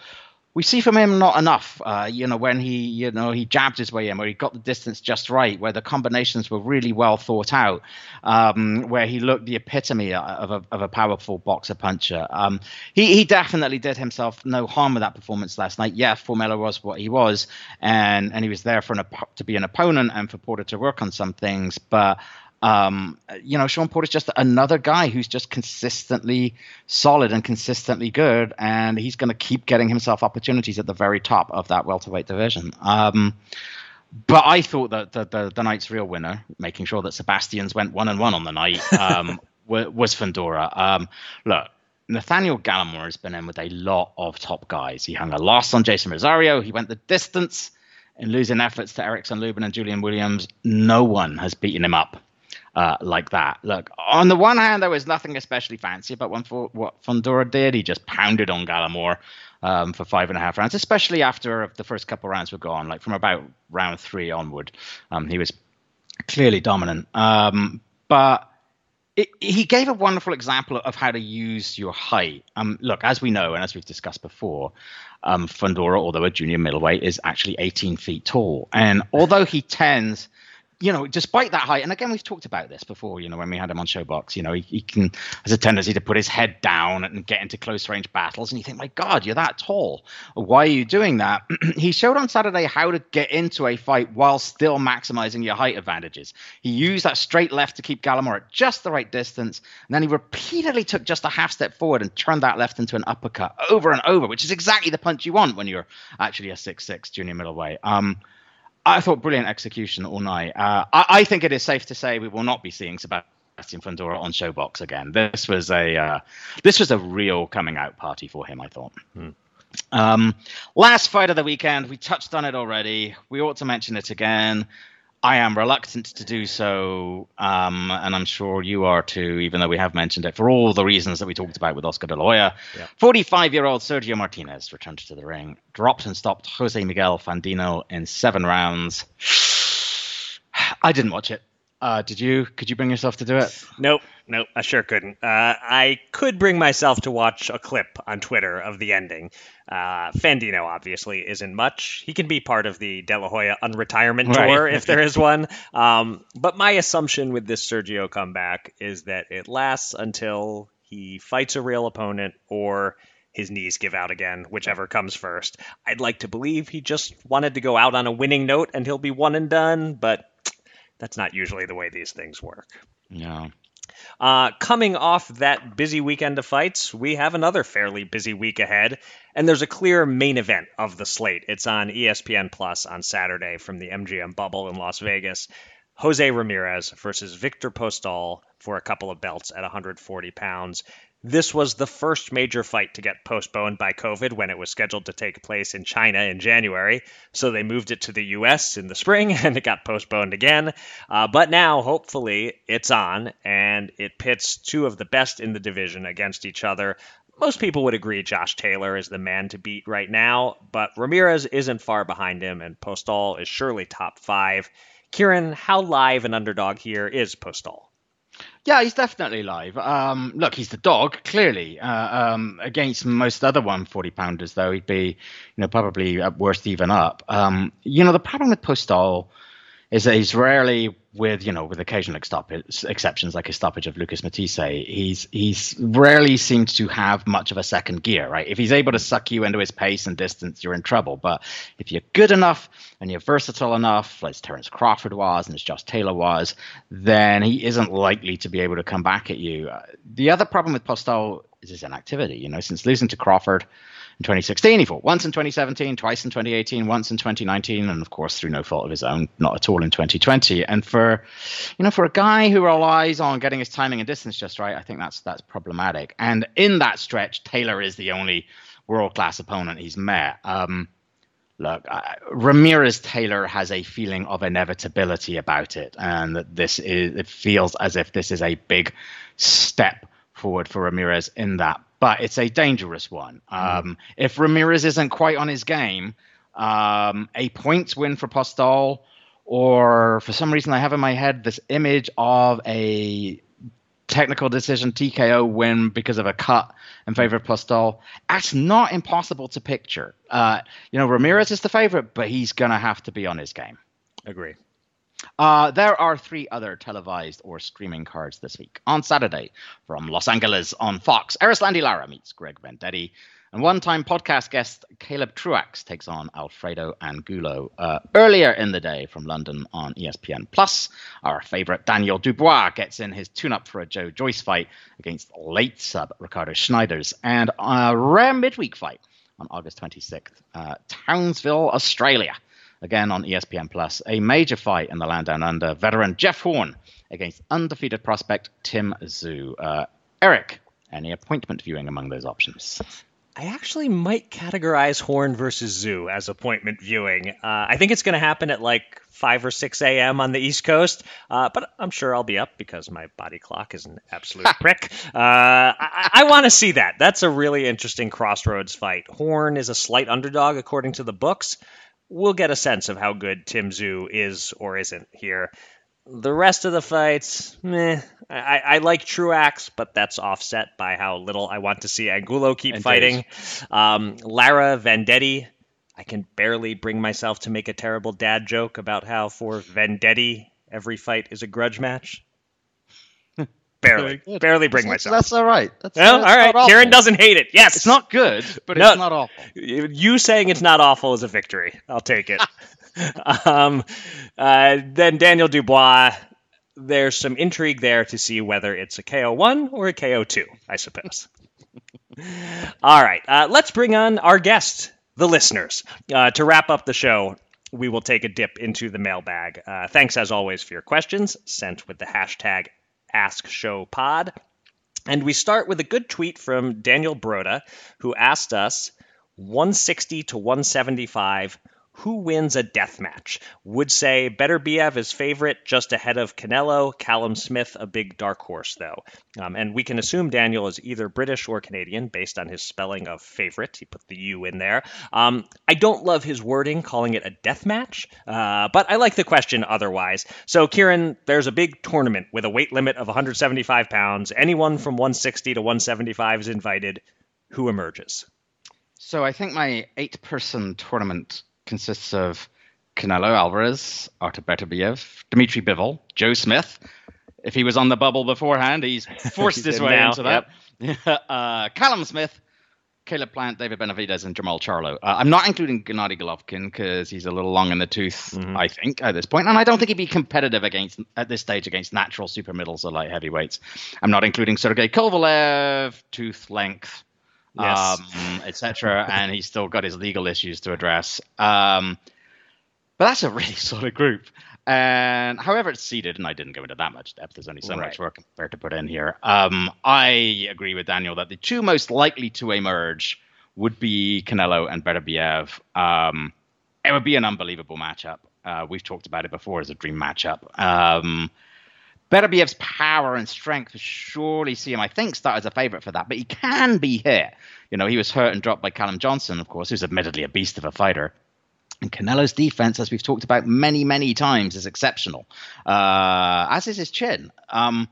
we see from him not enough. Uh, you know, when he, you know, he jabbed his way in, where he got the distance just right, where the combinations were really well thought out, um, where he looked the epitome of a, of a powerful boxer puncher. Um, he, he definitely did himself no harm with that performance last night. Yeah, Formella was what he was, and and he was there for an to be an opponent and for Porter to work on some things, but um, you know, Shawn Porter's just another guy who's just consistently solid and consistently good, and he's going to keep getting himself opportunities at the very top of that welterweight division. Um, but I thought that the, the, the, night's real winner, making sure that Sebastian's went one and one on the night, um, was Fundora. Um, look, Nathaniel Gallimore has been in with a lot of top guys. He hung a loss on Jason Rosario. He went the distance in losing efforts to Erickson Lubin and Julian Williams. No one has beaten him up uh, like that. Look, on the one hand, there was nothing especially fancy about what Fundora did. He just pounded on Gallimore um, for five and a half rounds, especially after the first couple rounds were gone. Like from about round three onward, um, he was clearly dominant. Um, but he gave a wonderful example of how to use your height. Um, look, as we know and as we've discussed before, um, Fundora, although a junior middleweight, is actually 18 feet tall, and although he tends you know, despite that height, and again, we've talked about this before, you know, when we had him on ShoBox, you know, he, he, can has a tendency to put his head down and get into close range battles. And you think, my God, you're that tall. Why are you doing that? he showed on Saturday how to get into a fight while still maximizing your height advantages. He used that straight left to keep Gallimore at just the right distance. And then he repeatedly took just a half step forward and turned that left into an uppercut over and over, which is exactly the punch you want when you're actually a six-six junior middleweight. Um, I thought brilliant execution all night. Uh, I, I, think it is safe to say we will not be seeing Sebastian Fundora on ShoBox again. This was a uh, this was a real coming out party for him. I thought. Hmm. Um, last fight of the weekend, we touched on it already. We ought to mention it again. I am reluctant to do so, um, and I'm sure you are too, even though we have mentioned it for all the reasons that we talked about with Oscar De La Hoya. 45 year old Sergio Martinez returned to the ring, dropped and stopped Jose Miguel Fandino in seven rounds. I didn't watch it. Uh, did you? Could you bring yourself to do it? Nope, nope. I sure couldn't. Uh, I could bring myself to watch a clip on Twitter of the ending. Uh, Fandino obviously isn't much. He can be part of the De La Hoya unretirement tour right. if there is one. Um, but my assumption with this Sergio comeback is that it lasts until he fights a real opponent or his knees give out again, whichever comes first. I'd like to believe he just wanted to go out on a winning note and he'll be one and done, but that's not usually the way these things work. No. Uh, coming off that busy weekend of fights, we have another fairly busy week ahead, and there's a clear main event of the slate. It's on ESPN Plus on Saturday from the MGM bubble in Las Vegas. Jose Ramirez versus Victor Postol for a couple of belts at 140 pounds. This was the first major fight to get postponed by COVID when it was scheduled to take place in China in January. So they moved it to the US in the spring and it got postponed again. Uh, but now, hopefully, it's on and it pits two of the best in the division against each other. Most people would agree Josh Taylor is the man to beat right now, but Ramirez isn't far behind him, and Postol is surely top five. Kieran, how live an underdog here is Postol? Yeah, he's definitely live. Um, look, he's the dog, clearly. Uh, um, against most other 140 pounders, though, he'd be, you know, probably at worst even up. Um, you know, the problem with Postol is that he's rarely with you know with occasional exceptions like a stoppage of Lucas Matthysse, he's he's rarely seemed to have much of a second gear, right? If he's able to suck you into his pace and distance, you're in trouble. But if you're good enough and you're versatile enough, as Terence Crawford was and as Josh Taylor was, then he isn't likely to be able to come back at you. Uh, the other problem with Postol is his inactivity. You know, since losing to Crawford in 2016. He fought once in 2017, twice in 2018, once in 2019, and of course through no fault of his own, not at all in 2020. And for, you know, for a guy who relies on getting his timing and distance just right, I think that's that's problematic. And in that stretch, Taylor is the only world class opponent he's met. Um, look, uh, Ramirez Taylor has a feeling of inevitability about it, and that this is it feels as if this is a big step forward for Ramirez in that but it's a dangerous one. Mm. Um, if Ramirez isn't quite on his game, um, a points win for Postol, or for some reason I have in my head this image of a technical decision TKO win because of a cut in favor of Postol. That's not impossible to picture. Uh, you know, Ramirez is the favorite, but he's going to have to be on his game. Agree. Uh, there are three other televised or streaming cards this week. On Saturday, from Los Angeles on Fox, Erislandy Lara meets Greg Vendetti. And one time podcast guest Caleb Truax takes on Alfredo Angulo. Uh, earlier in the day from London on ESPN Plus, our favorite Daniel Dubois gets in his tune up for a Joe Joyce fight against late sub Ricardo Snijders. And a rare midweek fight on August 26th, uh, Townsville, Australia. Again on ESPN Plus, a major fight in the land down under. Veteran Jeff Horn against undefeated prospect Tim Tszyu. Uh, Eric, any appointment viewing among those options? I actually might categorize Horn versus Tszyu as appointment viewing. Uh, I think it's going to happen at like 5 or 6 a.m. on the East Coast, uh, but I'm sure I'll be up because my body clock is an absolute prick. Uh, I, I want to see that. That's a really interesting crossroads fight. Horn is a slight underdog according to the books. We'll get a sense of how good Tim Tszyu is or isn't here. The rest of the fights, meh. I, I like Truax, but that's offset by how little I want to see Angulo keep Indeed. fighting. Um, Lara Vendetti, I can barely bring myself to make a terrible dad joke about how for Vendetti, every fight is a grudge match. barely, barely bring That's- myself. That's all right. That's, well, all that's right. not Kieran doesn't hate it. Yes, It's not good, but No. it's not awful. you saying it's not awful is a victory. I'll take it. um, uh, then Daniel Dubois. There's some intrigue there to see whether it's a KO1 or a KO2, I suppose. All right, uh, let's bring on our guest, the listeners. Uh, to wrap up the show, we will take a dip into the mailbag. Uh, thanks, as always, for your questions sent with the hashtag AskShowPod. And we start with a good tweet from Daniel Broda, who asked us 160 to 175. Who wins a death match? Would say Beterbiev is favorite, just ahead of Canelo. Callum Smith, a big dark horse, though. Um, and we can assume Daniel is either British or Canadian based on his spelling of favorite. He put the U in there. Um, I don't love his wording, calling it a death match, uh, but I like the question otherwise. So, Kieran, there's a big tournament with a weight limit of 175 pounds. Anyone from 160 to 175 is invited. Who emerges? So I think my eight-person tournament consists of Canelo Alvarez, Artur Beterbiev, Dmitry Bivol, Joe Smith. If he was on the bubble beforehand, he's forced He's his way now, into that. uh, Callum Smith, Caleb Plant, David Benavidez, and Jermall Charlo. Uh, I'm not including Gennady Golovkin because he's a little long in the tooth, I think, at this point, and I don't think he'd be competitive against at this stage against natural super middles or light heavyweights. I'm not including Sergey Kovalev, tooth length, Yes. um, etc. and he's still got his legal issues to address. Um, but that's a really solid group. And however it's seeded, and I didn't go into that much depth, there's only so Right. much work compared to put in here. Um, I agree with Daniel that the two most likely to emerge would be Canelo and Beterbiev. Um, it would be an unbelievable matchup. Uh, we've talked about it before as a dream matchup. Um, Beterbiev's power and strength surely see him, I think, start as a favourite for that, but he can be hit. You know, he was hurt and dropped by Callum Johnson, of course, who's admittedly a beast of a fighter. And Canelo's defense, as we've talked about many, many times, is exceptional, uh, as is his chin. Um,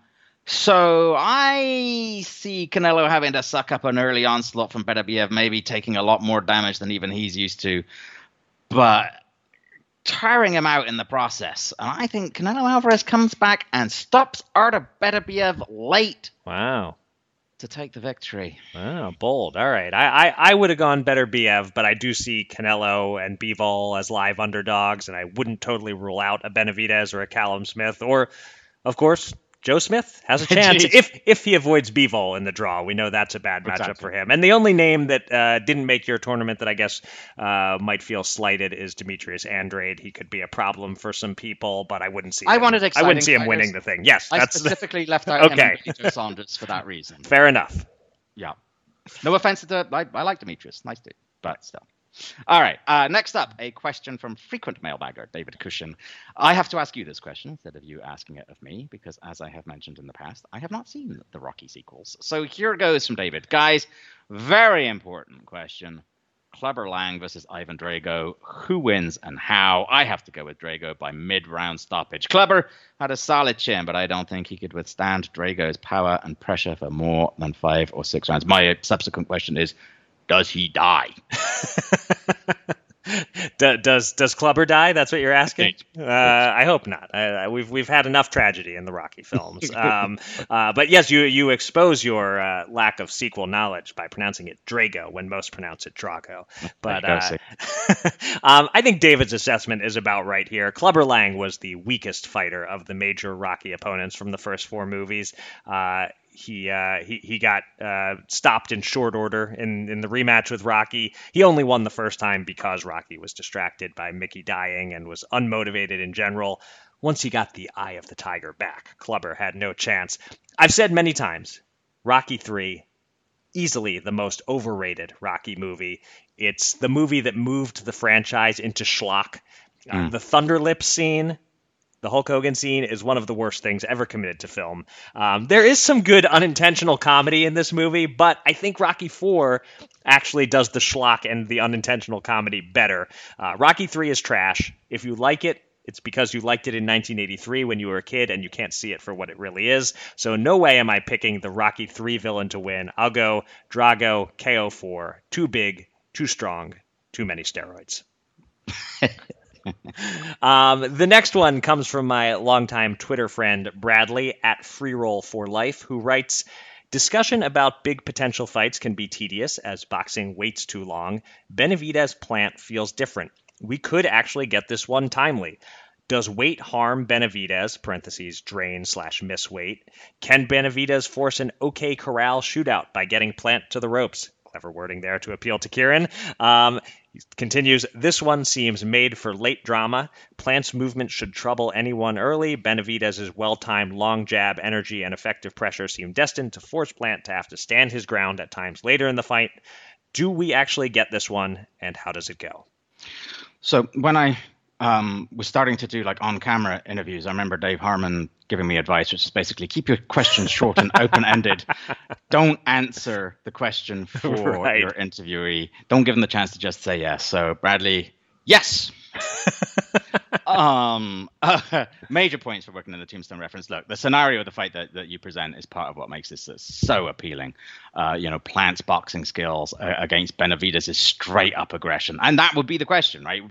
so I see Canelo having to suck up an early onslaught from Beterbiev, maybe taking a lot more damage than even he's used to, but tiring him out in the process. And I think Canelo Alvarez comes back and stops Artur Beterbiev late Wow. to take the victory. Oh, bold. All right. I, I, I would have gone Beterbiev, but I do see Canelo and Bivol as live underdogs, and I wouldn't totally rule out a Benavidez or a Callum Smith, or, of course, Joe Smith has a chance if if he avoids Bivol in the draw. We know that's a bad matchup Exactly. for him. And the only name that uh, didn't make your tournament that I guess uh, might feel slighted is Demetrius Andrade. He could be a problem for some people, but I wouldn't see. I him, wanted I wouldn't see him fighters. winning the thing. Yes, I that's specifically left out Okay. Saunders for that reason. fair enough. Yeah. No offense to the, I, I like Demetrius, nice dude, but still. All right. Uh, next up, a question from frequent mailbagger David Cushion. I have to ask you this question instead of you asking it of me, because as I have mentioned in the past, I have not seen the Rocky sequels. So here goes from David, guys. Very important question: Clubber Lang versus Ivan Drago. Who wins and how? I have to go with Drago by mid-round stoppage. Clubber had a solid chin, but I don't think he could withstand Drago's power and pressure for more than five or six rounds. My subsequent question is, does he die? does does Clubber die? That's what you're asking. Uh, I hope not. Uh, we've we've had enough tragedy in the Rocky films. Um, uh, but yes, you you expose your uh, lack of sequel knowledge by pronouncing it Drago when most pronounce it Drago. But uh, um, I think David's assessment is about right here. Clubber Lang was the weakest fighter of the major Rocky opponents from the first four movies. Uh, he uh, he he got uh, stopped in short order in in the rematch with Rocky. He only won the first time because Rocky was distracted by Mickey dying and was unmotivated in general. Once he got the eye of the tiger back, Clubber had no chance. I've said many times, Rocky 3 easily the most overrated Rocky movie. It's the movie that moved the franchise into schlock. Uh, mm. the Thunderlip scene the Hulk Hogan scene is one of the worst things ever committed to film. Um, there is some good unintentional comedy in this movie, but I think Rocky Four actually does the schlock and the unintentional comedy better. Uh, Rocky Three is trash. If you like it, it's because you liked it in 1983 when you were a kid and you can't see it for what it really is. So no way am I picking the Rocky 3 villain to win. I'll go Drago KO4. Too big, too strong, too many steroids. um, the next one comes from my longtime Twitter friend Bradley at Freeroll for Life, who writes. Discussion about big potential fights can be tedious as boxing waits too long. Benavidez Plant feels different. We could actually get this one timely. Does weight harm Benavidez, parentheses, drain slash miss weight? Can Benavidez force an OK Corral shootout by getting Plant to the ropes? Clever wording there to appeal to Kieran. Um, he continues, this one seems made for late drama. Plant's movement should trouble anyone early. Benavidez's well-timed long jab, energy, and effective pressure seem destined to force Plant to have to stand his ground at times later in the fight. Do we actually get this one, and how does it go? So when I um, was starting to do like on-camera interviews, I remember Dave Harmon giving me advice, which is basically keep your questions short and open-ended. Don't answer the question for right. your interviewee. Don't give them the chance to just say yes. So Bradley, yes. um, uh, major points for working in the Tombstone reference. Look, the scenario of the fight that, that you present is part of what makes this so appealing. Uh, you know, Plant's boxing skills uh, against Benavidez is straight up aggression, and that would be the question, right?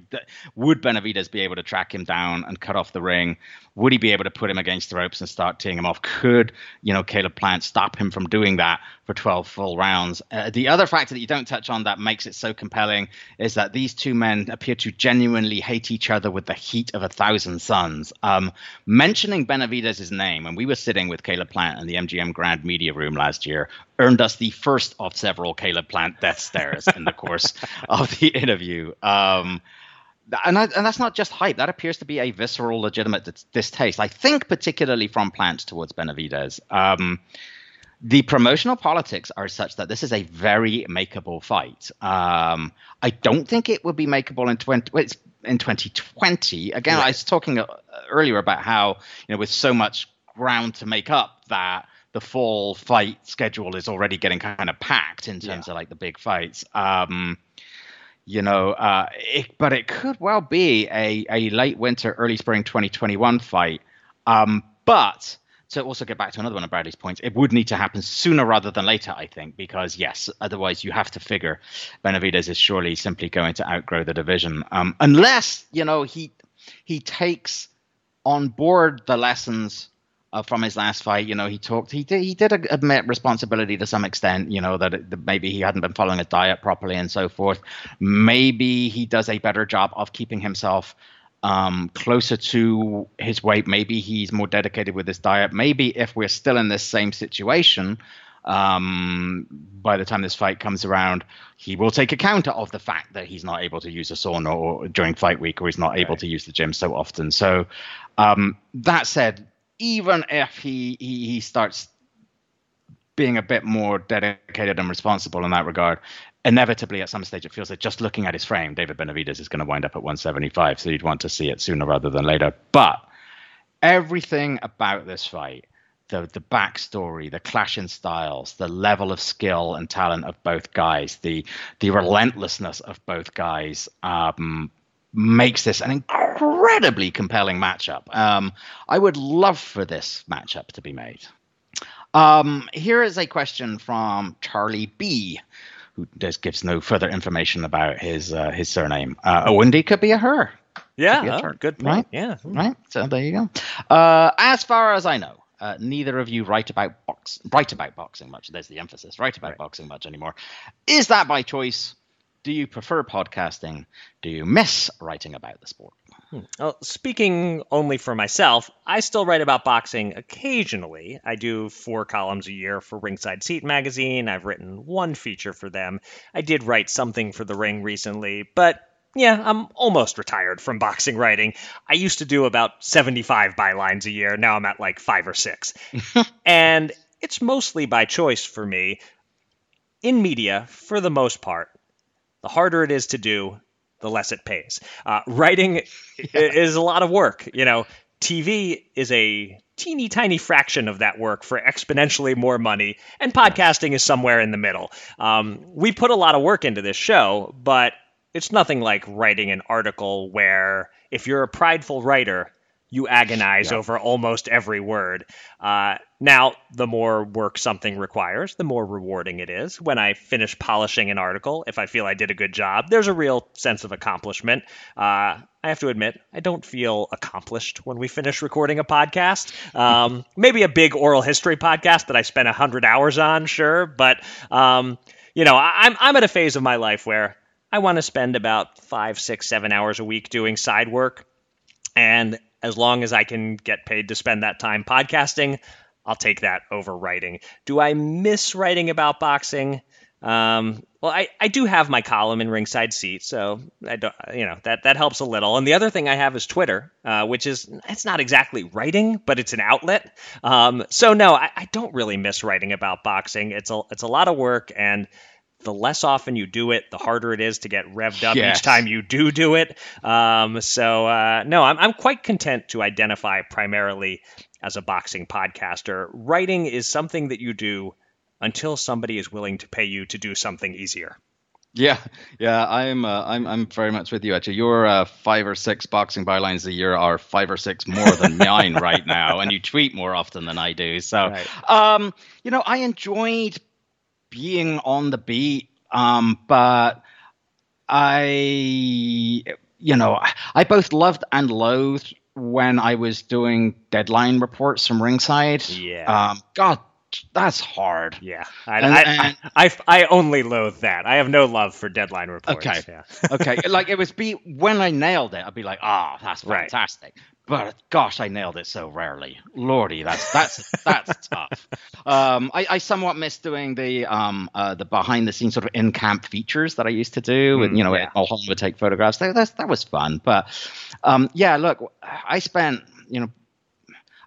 Would Benavidez be able to track him down and cut off the ring? Would he be able to put him against the ropes and start teeing him off? Could you know Caleb Plant stop him from doing that for 12 full rounds? Uh, the other factor that you don't touch on that makes it so compelling is that these two men appear to genuinely hate each other with the heat of a thousand suns. Um, mentioning Benavidez's name when we were sitting with Caleb Plant in the MGM Grand Media Room last year earned us the first of several Caleb Plant death stares in the course of the interview. Um, and, I, and that's not just hype. That appears to be a visceral, legitimate distaste. I think particularly from Plant towards Benavidez. Um, the promotional politics are such that this is a very makeable fight. Um, I don't think it would be makeable in 20. It's in 2020. Again, right. I was talking uh, earlier about how you know with so much ground to make up that the fall fight schedule is already getting kind of packed in terms yeah. of like the big fights. Um, you know, uh, it, but it could well be a, a late winter, early spring 2021 fight. Um, but to also get back to another one of Bradley's points, it would need to happen sooner rather than later, I think, because yes, otherwise you have to figure Benavidez is surely simply going to outgrow the division, um, unless you know he he takes on board the lessons uh, from his last fight. You know, he talked, he did, he did admit responsibility to some extent. You know that, it, that maybe he hadn't been following a diet properly and so forth. Maybe he does a better job of keeping himself um, closer to his weight. Maybe he's more dedicated with his diet. Maybe if we're still in this same situation, um, by the time this fight comes around, he will take account of the fact that he's not able to use a sauna or during fight week, or he's not able to use the gym so often. So, um, that said, even if he, he, he starts being a bit more dedicated and responsible in that regard, inevitably at some stage it feels like just looking at his frame, David Benavidez is going to wind up at 175. So you'd want to see it sooner rather than later. But everything about this fight the the backstory, the clash in styles, the level of skill and talent of both guys, the the relentlessness of both guys um, makes this an incredibly compelling matchup. Um, I would love for this matchup to be made. Um, here is a question from Charlie B, who just gives no further information about his uh, his surname. Uh, Owundi could be a her. Yeah, be a oh, good point. right? Yeah. Right. So there you go. Uh, as far as I know, uh, neither of you write about box write about boxing much. There's the emphasis. Write about Right. boxing much anymore. Is that by choice? Do you prefer podcasting? Do you miss writing about the sport? Hmm. Well, speaking only for myself, I still write about boxing occasionally. I do four columns a year for Ringside Seat magazine. I've written one feature for them. I did write something for The Ring recently, but yeah, I'm almost retired from boxing writing. I used to do about 75 bylines a year. Now I'm at like five or six. and it's mostly by choice for me. In media, for the most part, the harder it is to do, the less it pays. Uh, writing i- is a lot of work. You know, TV is a teeny tiny fraction of that work for exponentially more money, and podcasting is somewhere in the middle. Um, we put a lot of work into this show, but it's nothing like writing an article where if you're a prideful writer, you agonize Yeah. over almost every word. Uh, now, the more work something requires, the more rewarding it is. When I finish polishing an article, if I feel I did a good job, there's a real sense of accomplishment. Uh, I have to admit, I don't feel accomplished when we finish recording a podcast. Um, maybe a big oral history podcast that I spent 100 hours on, sure. But, um, you know, I- I'm, I'm at a phase of my life where I want to spend about five, six, seven hours a week doing side work. And as long as I can get paid to spend that time podcasting, I'll take that over writing. Do I miss writing about boxing? Um, well, I, I do have my column in Ringside Seat, so I don't, you know, that, that helps a little. And the other thing I have is Twitter, uh, which is, it's not exactly writing, but it's an outlet. Um, so no, I, I don't really miss writing about boxing. It's a, it's a lot of work and the less often you do it, the harder it is to get revved up Yes. each time you do do it. Um, so uh, no, I'm, I'm quite content to identify primarily as a boxing podcaster. Writing is something that you do until somebody is willing to pay you to do something easier. Yeah, yeah, I'm uh, I'm I'm very much with you. Actually, your uh, five or six boxing bylines a year are five or six more than mine right now, and you tweet more often than I do. So, Right. um, you know, I enjoyed being on the beat, um, but I, you know, I both loved and loathed when I was doing deadline reports from ringside. Yeah. Um, God, that's hard. Yeah, I, And- I, and- I, I, I only loathe that. I have no love for deadline reports. Okay. Yeah. okay, like it was be when I nailed it, I'd be like, "Ah, that's Right. fantastic." But gosh, I nailed it so rarely. Lordy, that's that's that's tough. Um, I, I somewhat miss doing the um uh, the behind the scenes sort of in camp features that I used to do, and Mm, you know, yeah. Mulholland would take photographs. That, that that was fun, but um, yeah, look, I spent you know,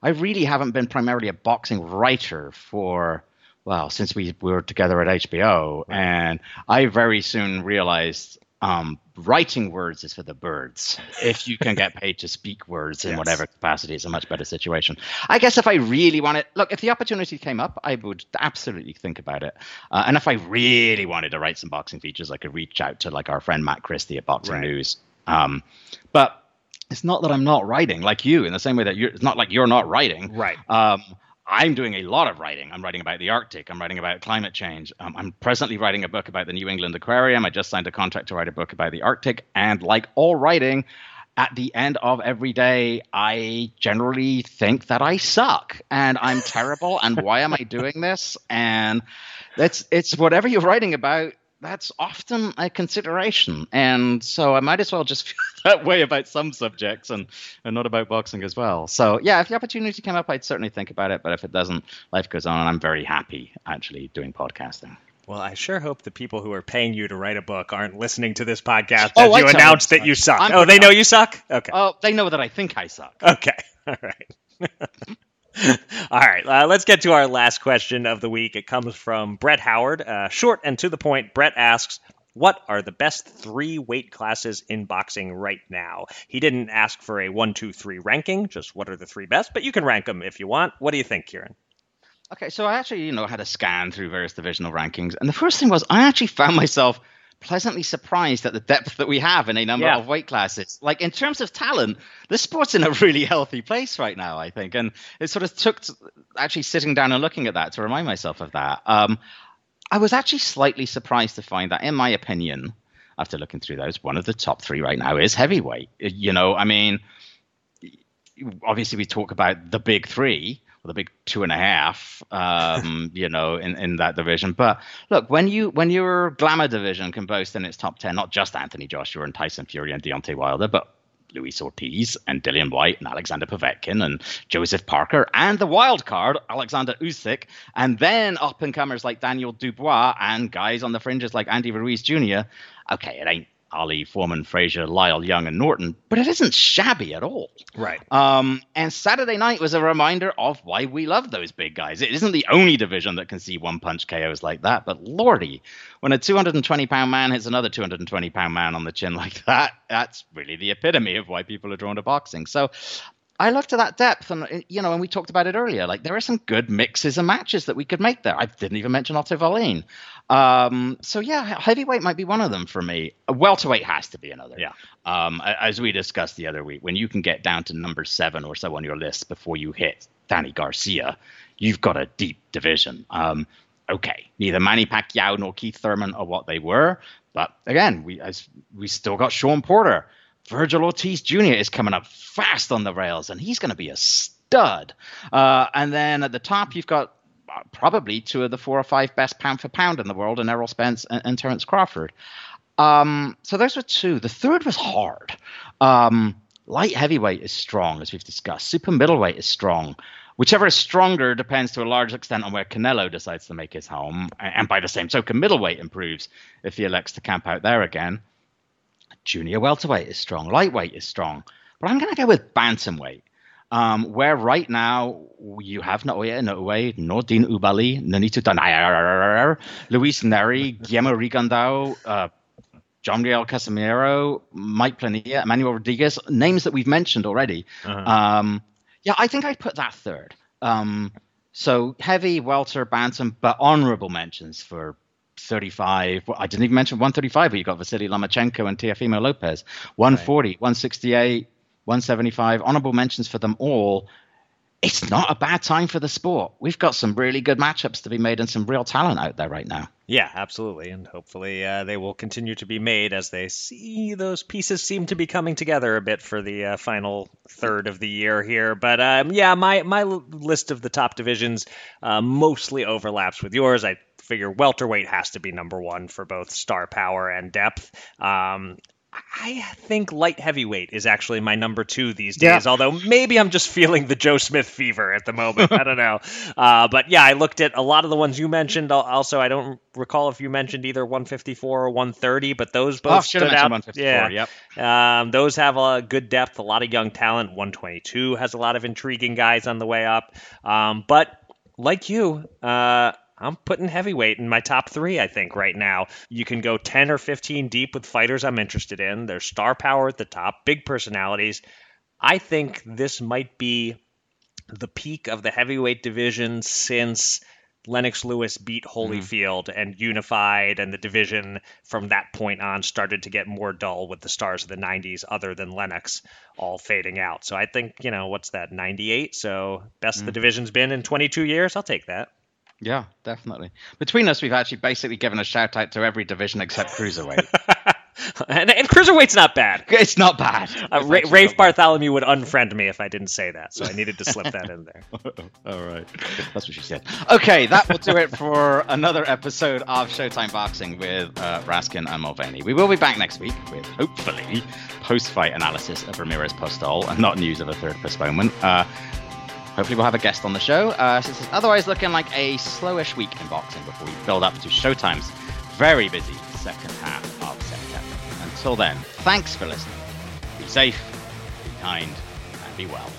I really haven't been primarily a boxing writer for well since we were together at HBO, and I very soon realized um, writing words is for the birds. If you can get paid to speak words in Yes. whatever capacity, it's a much better situation. I guess if I really wanted, look, if the opportunity came up, I would absolutely think about it. Uh, and if I really wanted to write some boxing features, I could reach out to like our friend Matt Christie at Boxing Right. News. Um, but it's not that I'm not writing like you in the same way that you're. It's not like you're not writing. Right. Um, I'm doing a lot of writing. I'm writing about the Arctic. I'm writing about climate change. Um, I'm presently writing a book about the New England Aquarium. I just signed a contract to write a book about the Arctic. And like all writing, at the end of every day, I generally think that I suck and I'm terrible. and why am I doing this? And that's it's whatever you're writing about. That's often a consideration, and so I might as well just feel that way about some subjects and and not about boxing as well. So yeah, if the opportunity came up, I'd certainly think about it. But if it doesn't, life goes on, and I'm very happy actually doing podcasting. Well, I sure hope the people who are paying you to write a book aren't listening to this podcast Oh, as I you announce that you suck. I'm oh, they know you suck? Okay. Oh, they know that I think I suck. Okay. All right. All right. Uh, let's get to our last question of the week. It comes from Brett Howard. Uh, short and to the point, Brett asks, what are the best three weight classes in boxing right now? He didn't ask for a one, two, three ranking, just what are the three best, but you can rank them if you want. What do you think, Kieran? Okay, so I actually, you know, had a scan through various divisional rankings, and the first thing was I actually found myself pleasantly surprised at the depth that we have in a number yeah. of weight classes. Like in terms of talent, the sport's in a really healthy place right now, I think, and it sort of took actually sitting down and looking at that to remind myself of that. Um, I was actually slightly surprised to find that, in my opinion, after looking through those, one of the top three right now is heavyweight. You know, I mean, obviously we talk about the big three with a big two and a half, um, you know, in, in that division. But look, when you when your glamour division can boast in its top ten, not just Anthony Joshua and Tyson Fury and Deontay Wilder, but Luis Ortiz and Dillian Whyte and Alexander Povetkin and Joseph Parker and the wild card Alexander Usyk and then up and comers like Daniel Dubois and guys on the fringes like Andy Ruiz Jr. Okay, it ain't Ali, Foreman, Frazier, Lyle, Young, and Norton, but it isn't shabby at all. Right. Um, and Saturday night was a reminder of why we love those big guys. It isn't the only division that can see one punch KOs like that, but lordy, when a 220 pound man hits another 220 pound man on the chin like that, that's really the epitome of why people are drawn to boxing. So I looked at that depth, and you know, and we talked about it earlier. Like there are some good mixes and matches that we could make there. I didn't even mention Otto Wallin. Um, so yeah, heavyweight might be one of them for me. Welterweight has to be another. Yeah. Um, as we discussed the other week, when you can get down to number seven or so on your list before you hit Danny Garcia, you've got a deep division. Um, okay, neither Manny Pacquiao nor Keith Thurman are what they were, but again, we as we still got Shawn Porter Vergil Ortiz Jr. is coming up fast on the rails, and he's going to be a stud. Uh, and then at the top, you've got uh, probably two of the four or five best pound for pound in the world, and Errol Spence and, and Terence Crawford. Um, so those were two. The third was hard. Um, light heavyweight is strong, as we've discussed. Super middleweight is strong. Whichever is stronger depends to a large extent on where Canelo decides to make his home. And by the same token, middleweight improves if he elects to camp out there again. Junior welterweight is strong. Lightweight is strong. But I'm going to go with bantamweight. Um, where right now you have Naoya Inoue, Nordine Oubaali, Nonito Donaire, Luis Nery, Guillermo Rigondeaux, uh, John Riel Casimero, Mike Plania, Emmanuel Rodriguez, names that we've mentioned already. Uh-huh. Um, yeah, I think I'd put that third. Um, so heavy, welter, bantam, but honorable mentions for 35. I didn't even mention 135, but you got Vasily Lomachenko and Teofimo Lopez. 140, right. 168, 175. Honorable mentions for them all. It's not a bad time for the sport. We've got some really good matchups to be made and some real talent out there right now. Yeah, absolutely. And hopefully uh, they will continue to be made as they see those pieces seem to be coming together a bit for the uh, final third of the year here. But um, yeah, my, my list of the top divisions uh, mostly overlaps with yours. I figure welterweight has to be number one for both star power and depth. Um, I think light heavyweight is actually my number two these days. Yeah. Although maybe I'm just feeling the Joe Smith fever at the moment. I don't know. Uh, but yeah, I looked at a lot of the ones you mentioned. Also, I don't recall if you mentioned either 154 or 130, but those both oh, stood out. Yeah, yep. Um, those have a good depth, a lot of young talent. 122 has a lot of intriguing guys on the way up. Um, but like you, uh, I'm putting heavyweight in my top three, I think, right now. You can go 10 or 15 deep with fighters I'm interested in. There's star power at the top, big personalities. I think this might be the peak of the heavyweight division since Lennox Lewis beat Holyfield mm-hmm. and unified, and the division from that point on started to get more dull with the stars of the 90s, other than Lennox, all fading out. So I think, you know, what's that, 98? So best mm-hmm. the division's been in 22 years. I'll take that. Yeah, definitely. Between us, we've actually basically given a shout out to every division except cruiserweight. and, and, cruiserweight's not bad. It's not bad. Uh, Ra- Rafe Bartholomew would unfriend me if I didn't say that, so I needed to slip that in there. All right, that's what she said. Okay, that will do it for another episode of Showtime Boxing with uh, Raskin and Mulvaney. We will be back next week with hopefully post-fight analysis of Ramirez Postol and not news of a third postponement. Uh, Hopefully, we'll have a guest on the show. Uh, since it's otherwise looking like a slowish week in boxing before we build up to Showtime's very busy second half of September. Until then, thanks for listening. Be safe, be kind, and be well.